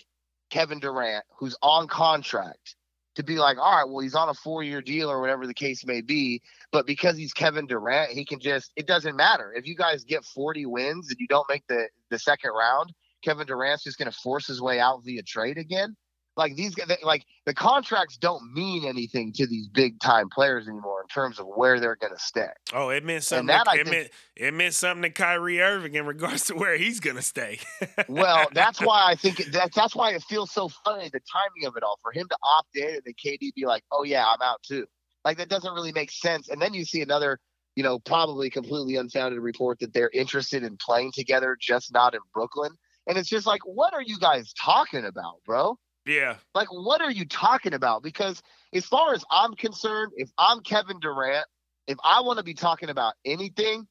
Kevin Durant who's on contract to be like all right well he's on a 4-year deal or whatever the case may be but because he's Kevin Durant he can just it doesn't matter. If you guys get 40 wins and you don't make the the second round Kevin Durant's just going to force his way out via trade again like these guys like the contracts don't mean anything to these big time players anymore in terms of where they're going to stay Oh, it meant something. to, it think- meant it meant something to Kyrie Irving in regards to where he's gonna stay. well, that's why I think it- that that's why it feels so funny the timing of it all for him to opt in and then KD be like, "Oh yeah, I'm out too." Like that doesn't really make sense. And then you see another, you know, probably completely unfounded report that they're interested in playing together, just not in Brooklyn. And it's just like, what are you guys talking about, bro? Yeah. Like, what are you talking about? Because as far as I'm concerned, if I'm Kevin Durant, if I want to be talking about anything,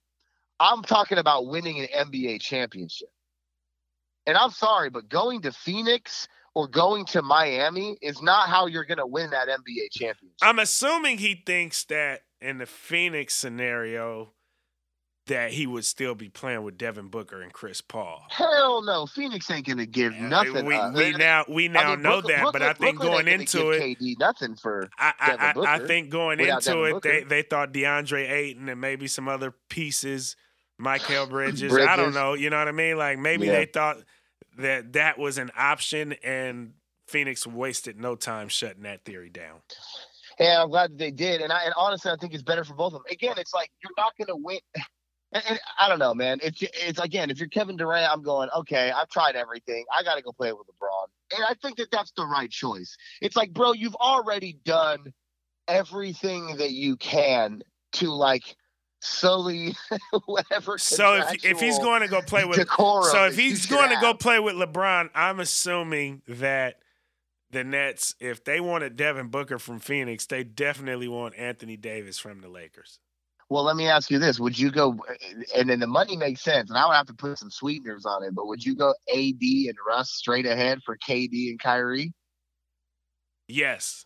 I'm talking about winning an NBA championship. And I'm sorry, but going to Phoenix or going to Miami is not how you're going to win that NBA championship. I'm assuming he thinks that in the Phoenix scenario that he would still be playing with Devin Booker and Chris Paul. Hell no, Phoenix ain't to give nothing. We, uh, we now we now I mean, know Brooklyn- that, but Brooklyn- I think Brooklyn going into it, KD nothing for I I, Devin I, I think going into it, they they thought DeAndre Ayton and maybe some other pieces, Mikal Bridges. I don't know. You know what I mean? Like maybe Yeah. they thought that that was an option, and Phoenix wasted no time shutting that theory down. Yeah, I'm glad that they did, and I and honestly, I think it's better for both of them. Again, it's like you're not going to win. And, and I don't know, man. It's it's again, if you're Kevin Durant, I'm going okay. I've tried everything. I got to go play with LeBron, and I think that that's the right choice. It's like, bro, you've already done everything that you can to like sully whatever. So if if he's going to go play with So if he's going to go play with LeBron, I'm assuming that the Nets, if they wanted Devin Booker from Phoenix, they definitely want Anthony Davis from the Lakers. Well, let me ask you this: Would you go, and then the money makes sense, and I would have to put some sweeteners on it, but would you go AD and Russ straight ahead for KD and Kyrie? Yes.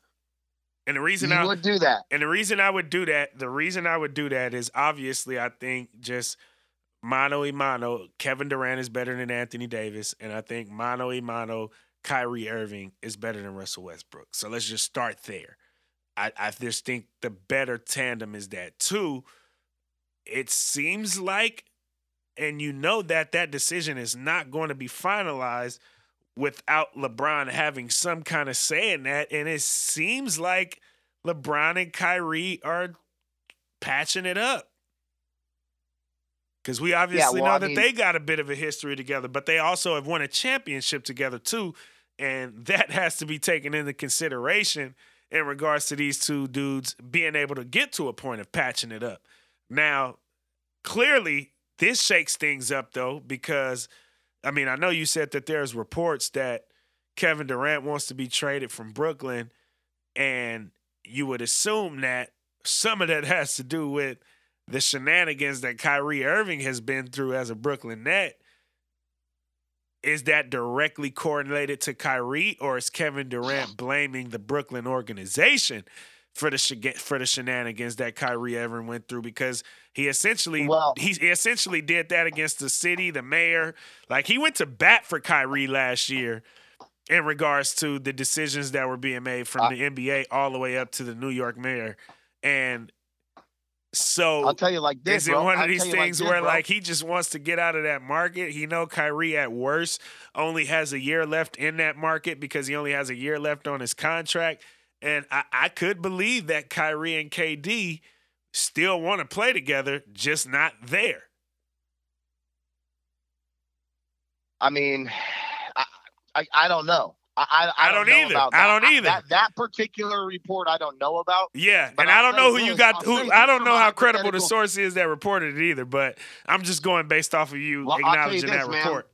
And the reason You I would do that. and the reason I would do that, the reason I would do that is obviously I think just mano y mano, Kevin Durant is better than Anthony Davis, and I think mano y mano, Kyrie Irving is better than Russell Westbrook. So let's just start there. I, I just think the better tandem is that. too. it seems like, and you know that that decision is not going to be finalized without LeBron having some kind of say in that. And it seems like LeBron and Kyrie are patching it up. Because we obviously well, know I that mean- they got a bit of a history together, but they also have won a championship together too. And that has to be taken into consideration. In regards to these two dudes being able to get to a point of patching it up. Now, clearly, this shakes things up though, because I mean, I know you said that there's reports that Kevin Durant wants to be traded from Brooklyn, and you would assume that some of that has to do with the shenanigans that Kyrie Irving has been through as a Brooklyn Net. Is that directly correlated to Kyrie, or is Kevin Durant blaming the Brooklyn organization for the for the shenanigans that Kyrie Irving went through? Because he essentially well, he essentially did that against the city, the mayor. Like he went to bat for Kyrie last year in regards to the decisions that were being made from the NBA all the way up to the New York mayor. And so I'll tell you like this. Is it bro. one of I'll these things like where this, like he just wants to get out of that market? He know Kyrie at worst only has a year left in that market because he only has a year left on his contract. And I, I could believe that Kyrie and KD still want to play together, just not there. I mean, I, I, I don't know. I, I, I don't, don't either. I don't either. That, that particular report, I don't know about. Yeah, and I don't know who you got. Who I don't know how credible the source is that reported it either. But I'm just going based off of you well, acknowledging you this, that report.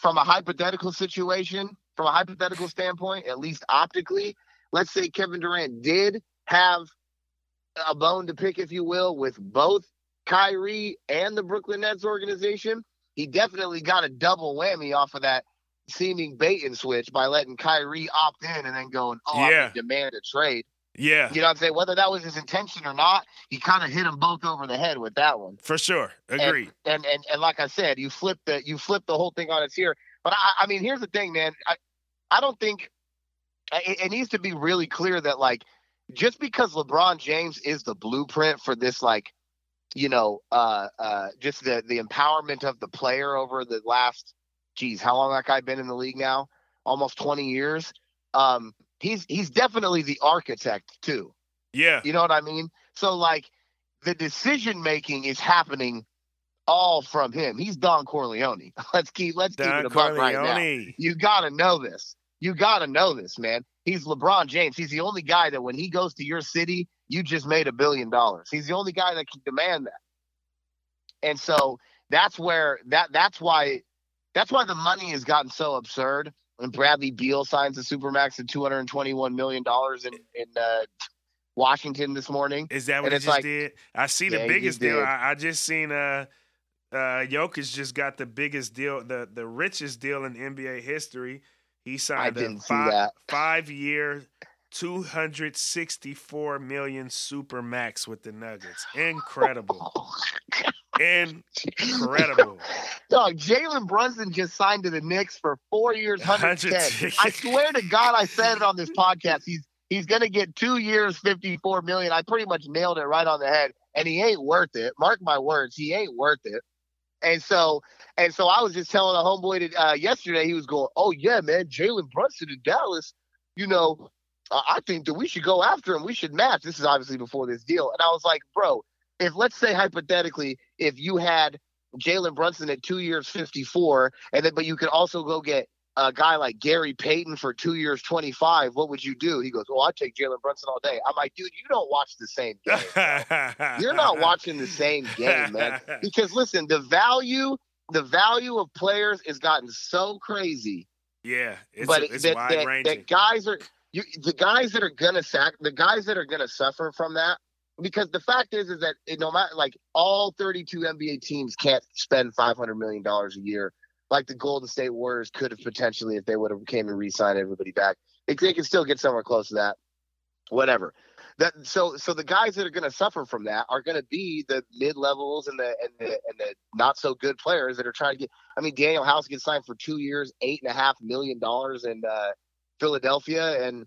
From a hypothetical situation, from a hypothetical standpoint, at least optically, let's say Kevin Durant did have a bone to pick, if you will, with both Kyrie and the Brooklyn Nets organization. He definitely got a double whammy off of that seeming bait and switch by letting Kyrie opt in and then going, oh, yeah. I demand a trade. Yeah. You know what I'm saying? Whether that was his intention or not, he kind of hit them both over the head with that one. For sure. Agree. And, and and, and like I said, you flip the you flip the whole thing on its ear. But I, I mean, here's the thing, man. I I don't think it, it needs to be really clear that like just because LeBron James is the blueprint for this like you know uh uh just the the empowerment of the player over the last geez, how long that guy been in the league now? Almost 20 years. Um, he's he's definitely the architect too. Yeah. You know what I mean? So like the decision making is happening all from him. He's Don Corleone. Let's keep let's Don keep it a buck right now. You gotta know this. You gotta know this, man. He's LeBron James. He's the only guy that when he goes to your city, you just made a billion dollars. He's the only guy that can demand that. And so that's where that that's why that's why the money has gotten so absurd. When Bradley Beal signs a supermax of two hundred and twenty-one million dollars in in uh, Washington this morning. Is that what he just like, did? I see the yeah, biggest deal. I, I, just seen uh uh Jokic just got the biggest deal, the the richest deal in NBA history. He signed a five, five year, two hundred sixty four million super max with the Nuggets. Incredible. Incredible. Dog, Jalen Brunson just signed to the Knicks for four years, 110. I swear to God, I said it on this podcast. He's he's gonna get two years, 54 million. I pretty much nailed it right on the head. And he ain't worth it. Mark my words, he ain't worth it. And so and so I was just telling a homeboy to, uh, yesterday, he was going, Oh yeah, man, Jalen Brunson in Dallas, you know, I think that we should go after him. We should match. This is obviously before this deal. And I was like, bro, if let's say hypothetically, if you had Jalen Brunson at two years, 54, and then, but you could also go get a guy like Gary Payton for two years, 25, what would you do? He goes, Well, I'd take Jalen Brunson all day. I'm like, dude, you don't watch the same game. You're not watching the same game, man. Because listen, the value, the value of players has gotten so crazy. Yeah, it's, but it's that, that, that, guys are you, the guys that are gonna sack the guys that are gonna suffer from that because the fact is is that no matter like all 32 NBA teams can't spend 500 million dollars a year like the Golden State Warriors could have potentially if they would have came and re-signed everybody back. They, they can still get somewhere close to that. Whatever. That so so the guys that are going to suffer from that are going to be the mid levels and the and the and the not so good players that are trying to get. I mean, Danuel House gets signed for two years, eight and a half million dollars in uh, Philadelphia, and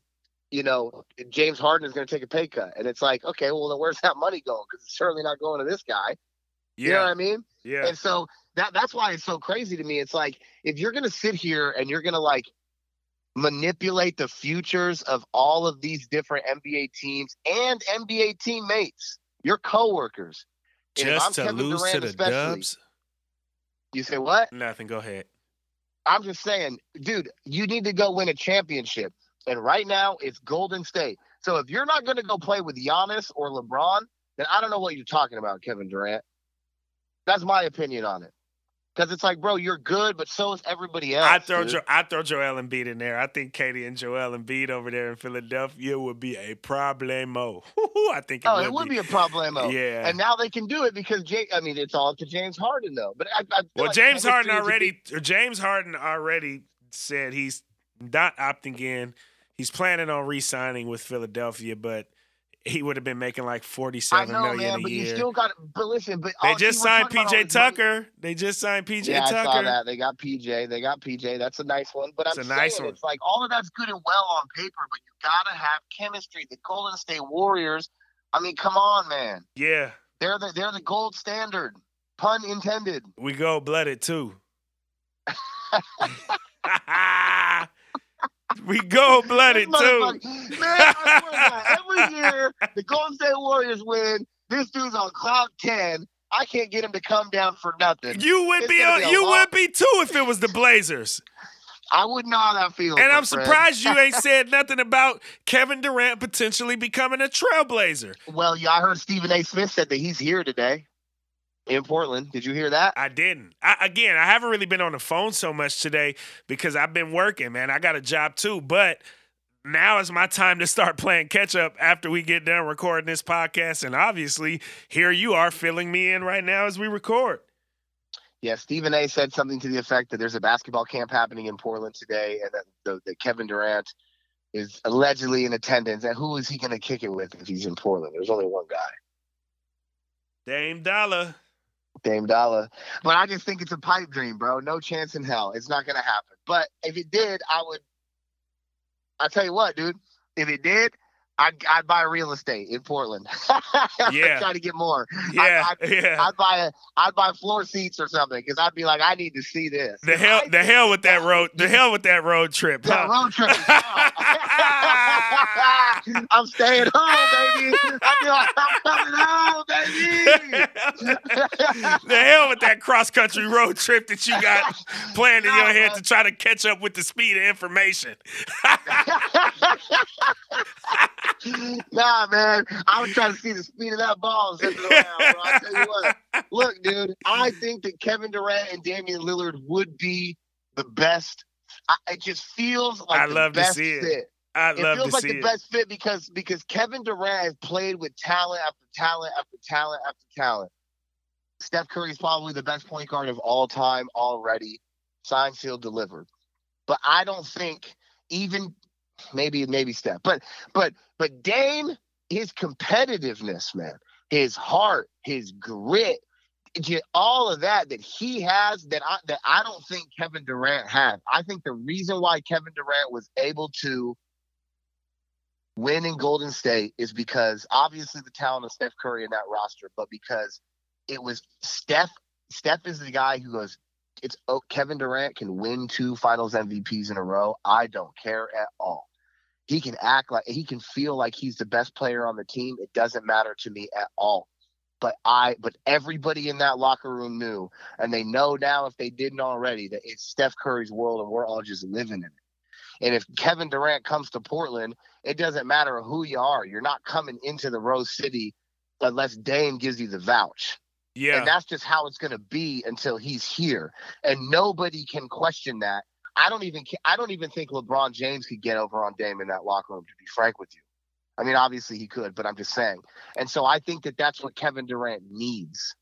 you know, James Harden is going to take a pay cut. And it's like, okay, well, then where's that money going? Because it's certainly not going to this guy. Yeah. You know what I mean? Yeah. And so that that's why it's so crazy to me. It's like if you're going to sit here and you're going to like manipulate the futures of all of these different NBA teams and NBA teammates, your coworkers. Just to Kevin lose Durant to the Dubs. You say what? Nothing. Go ahead. I'm just saying, dude, you need to go win a championship. And right now, it's Golden State. So if you're not going to go play with Giannis or LeBron, then I don't know what you're talking about, Kevin Durant. That's my opinion on it. Because it's like, bro, you're good, but so is everybody else. I throw dude. jo- I throw Joel Embiid in there. I think KD and Joel Embiid over there in Philadelphia would be a problemo. I think it oh, would it would be a problemo. Yeah. And now they can do it because Jay. I mean, it's all up to James Harden though. But I, I well, like James Harden chemistry is a big- already or James Harden already said he's not opting in. He's planning on re-signing with Philadelphia, but he would have been making like I forty-seven know, million man, a but you still got. But listen, but they just signed talking about all PJ this money. Tucker. They just signed PJ Yeah, I Tucker. saw that. They got PJ. They got PJ. That's a nice one. But It's I'm a nice one. it's like all of that's good and well on paper, but you gotta have chemistry. The Golden State Warriors. I mean, come on, man. Yeah, They're the they're the gold standard. Pun intended. we go blooded too. we go blooded too. Man, I swear to God, every year the Golden State Warriors win. This dude's on cloud ten. I can't get him to come down for nothing. You would It's be gonna be a you long- would be too if it was the Blazers. I wouldn't know how that feels. And I'm friend. surprised you ain't said nothing about Kevin Durant potentially becoming a trailblazer. Well, yeah, I heard Stephen A. Smith said that he's here today in Portland. Did you hear that? I didn't. I, again, I haven't really been on the phone so much today because I've been working, man. I got a job too, but now is my time to start playing catch up after we get done recording this podcast. And obviously, here you are filling me in right now as we record. Yeah, Stephen A. said something to the effect that there's a basketball camp happening in Portland today, and that, the, that Kevin Durant is allegedly in attendance. And who is he going to kick it with if he's in Portland? There's only one guy, Dame Dollar. Dame Dollar. But I just think it's a pipe dream, bro. No chance in hell. It's not to happen. But if it did, I would. I tell you what, dude. If it did, I'd, I'd buy real estate in Portland. Yeah. try to get more. Yeah, I- yeah. I'd buy a, I'd buy floor seats or something because I'd be like, I need to see this. The hell, I the hell with that road, the hell with that road trip. That huh? road trip. I'm staying home, baby. I feel like I'm coming home, baby. the hell with that cross country road trip that you got planned in your head to try to catch up with the speed of information. nah, man. I was trying to see the speed of that ball zipping around, bro. I tell you what. Look, dude, I think that Kevin Durant and Damian Lillard would be the best. I, it just feels like I the love to best see it. fit. I'd it love feels to like see the it. best fit because because Kevin Durant has played with talent after talent after talent after talent. Steph Curry is probably the best point guard of all time already. Signed, sealed, delivered. But I don't think even maybe maybe Steph, but but but Dame, his competitiveness, man, his heart, his grit, all of that that he has that I that I don't think Kevin Durant had. I think the reason why Kevin Durant was able to win in Golden State is because obviously the talent of Steph Curry in that roster, but because it was Steph. Steph is the guy who goes. It's oh, Kevin Durant can win two Finals MVPs in a row. I don't care at all. He can act like he can feel like he's the best player on the team. It doesn't matter to me at all. But I, but everybody in that locker room knew, and they know now if they didn't already that it's Steph Curry's world and we're all just living in it. And if Kevin Durant comes to Portland, it doesn't matter who you are. You're not coming into the Rose City unless Dame gives you the vouch. Yeah, And that's just how it's going to be until he's here. And nobody can question that. I don't even I don't even think LeBron James could get over on Dame in that locker room to be frank with you. I mean, obviously he could, but I'm just saying. And so I think that that's what Kevin Durant needs.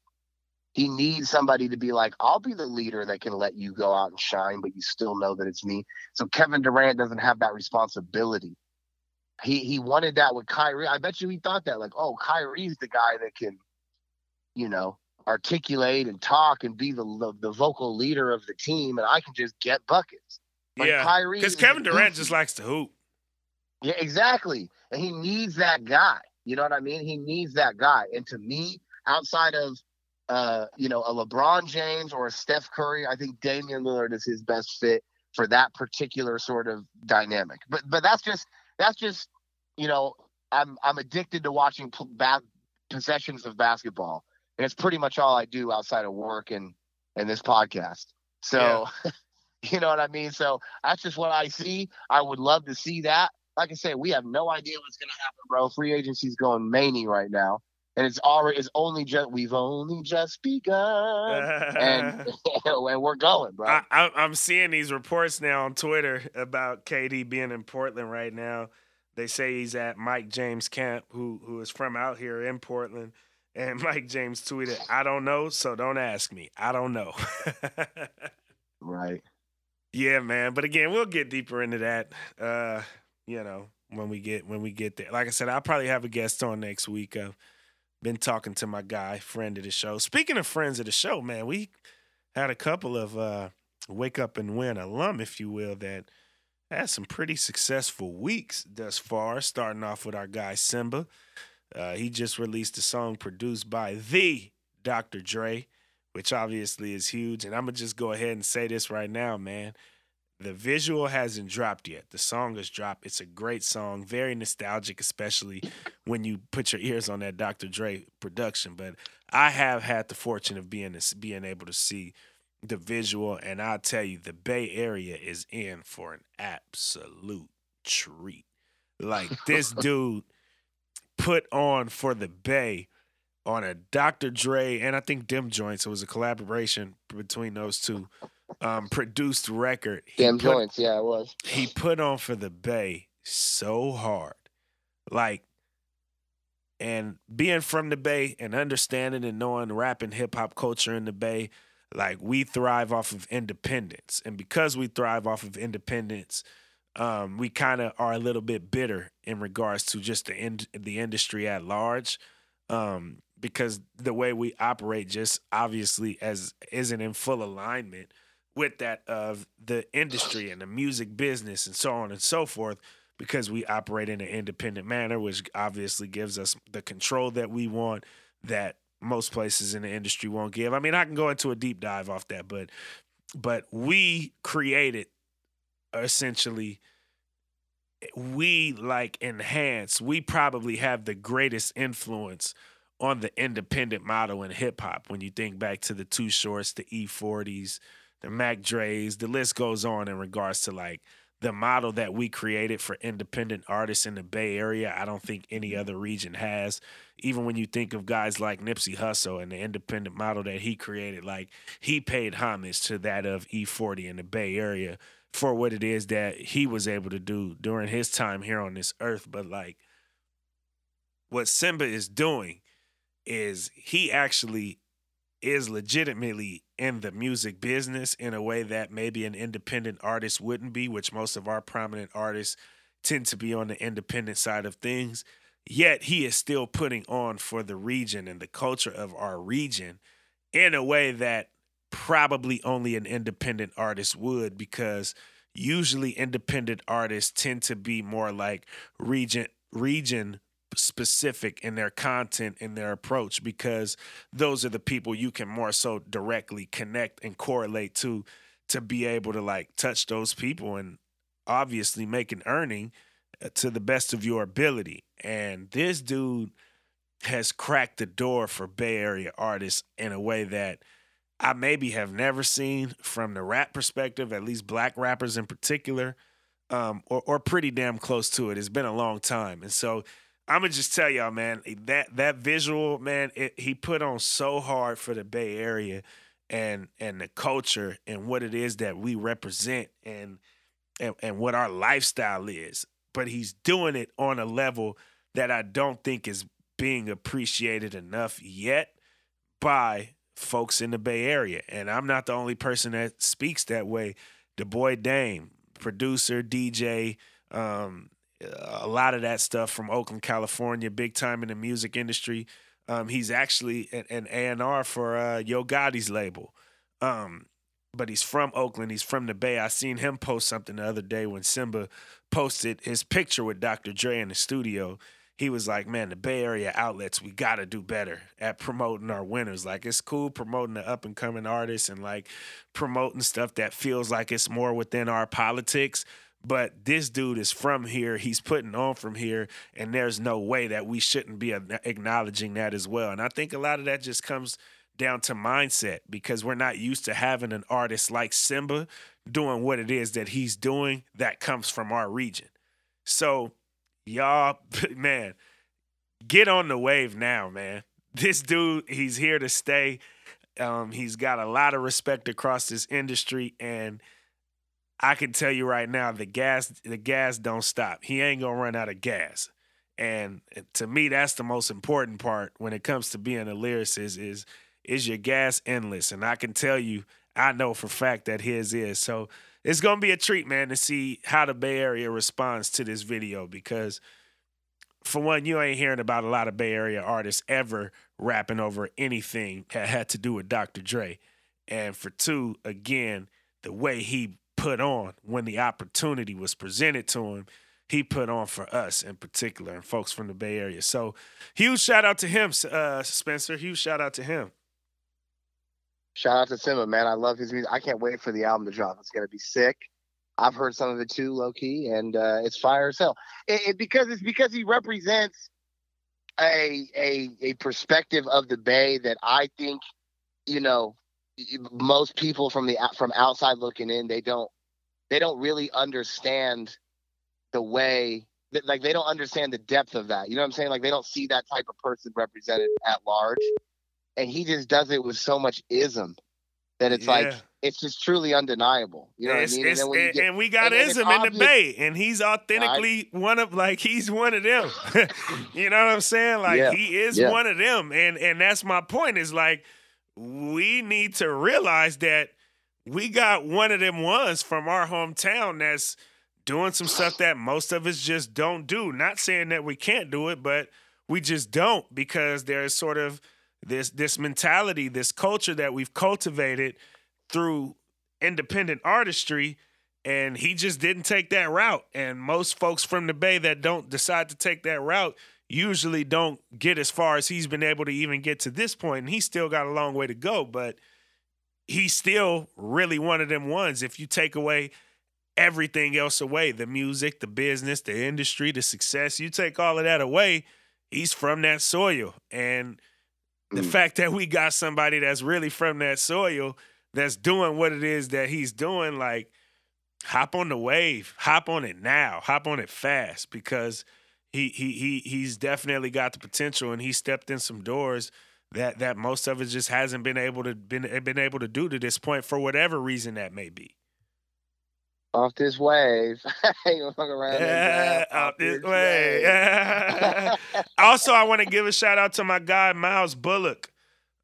He needs somebody to be like, I'll be the leader that can let you go out and shine, but you still know that it's me. So Kevin Durant doesn't have that responsibility. He he wanted that with Kyrie. I bet you he thought that, like, oh, Kyrie's the guy that can, you know, articulate and talk and be the the, the vocal leader of the team, and I can just get buckets. But yeah. Kyrie Because Kevin Durant just likes to hoop. Yeah, exactly. And he needs that guy. You know what I mean? He needs that guy. And to me, outside of uh, you know, a LeBron James or a Steph Curry, I think Damian Lillard is his best fit for that particular sort of dynamic. But but that's just that's just you know, I'm I'm addicted to watching p- ba- possessions of basketball, and it's pretty much all I do outside of work and and this podcast. So, you know what I mean. So that's just what I see. I would love to see that. like I said, we have no idea what's gonna happen, bro. Free agency's going many right now. And it's already it's only just we've only just begun. and and we're going, bro. I, I, I'm seeing these reports now on Twitter about KD being in Portland right now. They say he's at Mike James camp, who who is from out here in Portland. And Mike James tweeted, "I don't know, so don't ask me. I don't know." right. Yeah, man. But again, we'll get deeper into that. Uh, you know, when we get when we get there. Like I said, I'll probably have a guest on next week. I've been talking to my guy, friend of the show. Speaking of friends of the show, man, we had a couple of uh, wake up and win alum, if you will, that had some pretty successful weeks thus far. Starting off with our guy Simba. Uh, he just released a song produced by the Dr. Dre, which obviously is huge. And I'm gonna just go ahead and say this right now, man. The visual hasn't dropped yet. The song has dropped. It's a great song, very nostalgic, especially when you put your ears on that Dr. Dre production. But I have had the fortune of being being able to see the visual, and I'll tell you, the Bay Area is in for an absolute treat. Like this dude put on for the Bay on a Dr. Dre and I think Dem Jointz. It was a collaboration between those two. Um, produced record. Dem Jointz, yeah, it was. He put on for the Bay so hard, like, and being from the Bay and understanding and knowing rap and hip hop culture in the Bay, like we thrive off of independence, and because we thrive off of independence um, we kind of are a little bit bitter in regards to just the in, the industry at large, um, because the way we operate just obviously as isn't in full alignment with that of the industry and the music business and so on and so forth. Because we operate in an independent manner, which obviously gives us the control that we want that most places in the industry won't give. I mean, I can go into a deep dive off that, but but we created essentially we like enhance we probably have the greatest influence on the independent model in hip hop when you think back to the Too Shorts the e40s the mac dre's the list goes on in regards to like the model that we created for independent artists in the bay area. I don't think any mm-hmm. other region has. Even when you think of guys like nipsey hussle and the independent model that he created like he paid homage to that of e40 in the bay area for what it is that he was able to do during his time here on this earth. But like what Symba is doing is he actually is legitimately in the music business in a way that maybe an independent artist wouldn't be, which most of our prominent artists tend to be on the independent side of things. Yet he is still putting on for the region and the culture of our region in a way that probably only an independent artist would because usually independent artists tend to be more like region region specific in their content and their approach because those are the people you can more so directly connect and correlate to to be able to like touch those people and obviously make an earning uh, to the best of your ability. And this dude has cracked the door for Bay Area artists in a way that I maybe have never seen from the rap perspective, at least black rappers in particular, um, or, or pretty damn close to it. It's been a long time. And so I'm gonna just tell y'all, man, that that visual, man, it, he put on so hard for the Bay Area and and the culture and what it is that we represent and and, and what our lifestyle is. But he's doing it on a level that I don't think is being appreciated enough yet by folks in the Bay Area. And I'm not the only person that speaks that way. The boy Dame, producer, DJ, um, a lot of that stuff from Oakland, California, big time in the music industry. Um, he's actually an, A&R for uh, Yo Gotti's label. Um, but he's from Oakland. He's from the Bay. I seen him post something the other day when Symba posted his picture with Dr. Dre in the studio he was like, man, the Bay Area outlets, we got to do better at promoting our winners. Like, it's cool promoting the up and coming artists and like promoting stuff that feels like it's more within our politics. But this dude is from here. He's putting on from here. And there's no way that we shouldn't be acknowledging that as well. And I think a lot of that just comes down to mindset because we're not used to having an artist like Symba doing what it is that he's doing that comes from our region. So y'all, man, get on the wave now, man. This dude, he's here to stay. Um, he's got a lot of respect across this industry, and I can tell you right now, the gas, the gas don't stop. He ain't gonna run out of gas. And to me, that's the most important part when it comes to being a lyricist is is your gas endless. And I can tell you, I know for fact that his is. So it's gonna be a treat, man, to see how the Bay Area responds to this video because for one, you ain't hearing about a lot of Bay Area artists ever rapping over anything that had to do with Dr. Dre. And for two, again, the way he put on when the opportunity was presented to him, he put on for us in particular and folks from the Bay Area. So huge shout out to him, uh, Spencer. Huge shout out to him. Shout out to Symba, man. I love his music. I can't wait for the album to drop. It's gonna be sick. I've heard some of it too, low key, and uh, it's fire as hell. It, it, because it's because he represents a a a perspective of the Bay that I think, you know, most people from the from outside looking in, they don't they don't really understand the way that like they don't understand the depth of that. You know what I'm saying? Like they don't see that type of person represented at large. And he just does it with so much ism that it's yeah. like it's just truly undeniable. You know what I mean? And, and, get, and, we got and, ism in the Bay, and he's authentically right? one of like he's one of them. you know what I'm saying? Like yeah. he is yeah. one of them, and and that's my point. Is like we need to realize that we got one of them ones from our hometown that's doing some stuff that most of us just don't do. Not saying that we can't do it, but we just don't because there's sort of this this mentality, this culture that we've cultivated through independent artistry and he just didn't take that route and most folks from the bay that don't decide to take that route usually don't get as far as he's been able to even get to this point and he's still got a long way to go but he's still really one of them ones if you take away everything else away the music, the business, the industry, the success you take all of that away, he's from that soil. And the mm. fact that we got somebody that's really from that soil that's doing what it is that he's doing, like, hop on the wave, hop on it now, hop on it fast because he he he he's definitely got the potential and he stepped in some doors that that most of us just hasn't been able to been been able to do to this point for whatever reason that may be off this wave. yeah, off this, this wave. also, I want to give a shout out to my guy Myles Bullock.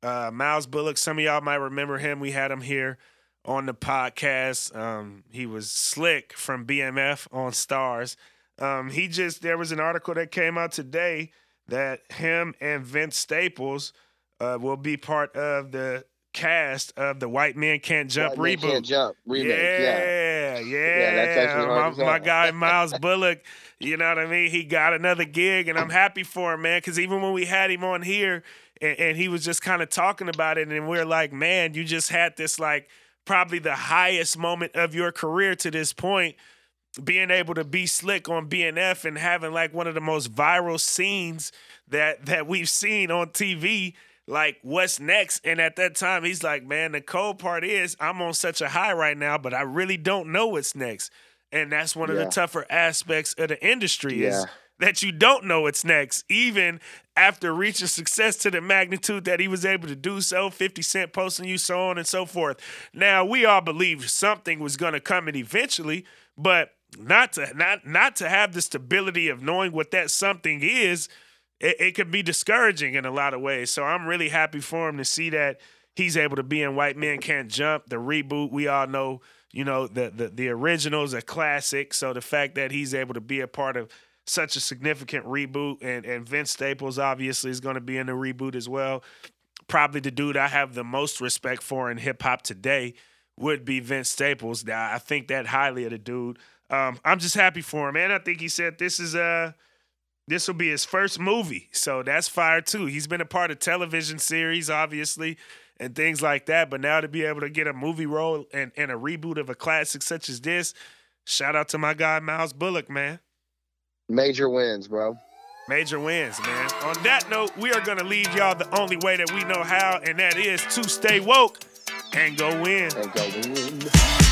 Uh, Myles Bullock. Some of y'all might remember him. We had him here on the podcast. Um, he was slick from BMF on Starz. Um, he just there was an article that came out today that him and Vince Staples uh, will be part of the cast of the White Men Can't Jump White reboot. Can't Jump remake. Yeah, yeah. Yeah. yeah my, my guy Myles Bullock, you know what I mean? He got another gig, and I'm happy for him, man. Because even when we had him on here, and, and he was just kind of talking about it, and we are like, man, you just had this like probably the highest moment of your career to this point being able to be slick on BMF and having like one of the most viral scenes that that we've seen on TV like what's next? And at that time he's like man the cold part is i'm on such a high right now but i really don't know what's next. And that's one of the tougher aspects of the industry yeah. is that you don't know what's next even after reaching success to the magnitude that he was able to do so 50 cent posting you so on and so forth. Now we all believed something was going to come in eventually but not to not not to have the stability of knowing what that something is it, it could be discouraging in a lot of ways. So I'm really happy for him to see that he's able to be in White Men Can't Jump, the reboot. We all know, you know, the the the original's a classic. So the fact that he's able to be a part of such a significant reboot, and and Vince Staples obviously is going to be in the reboot as well. Probably the dude I have the most respect for in hip hop today would be Vince Staples. Now I think that highly of the dude. Um, I'm just happy for him, man. I think he said this is a uh, this will be his first movie. So that's fire too. He's been a part of television series, obviously, and things like that. But now to be able to get a movie role and, and a reboot of a classic such as this, shout out to my guy Myles Bullock, man. Major wins, bro. Major wins, man. On that note, we are going to leave y'all the only way that we know how, and that is to stay woke and go win. And go win.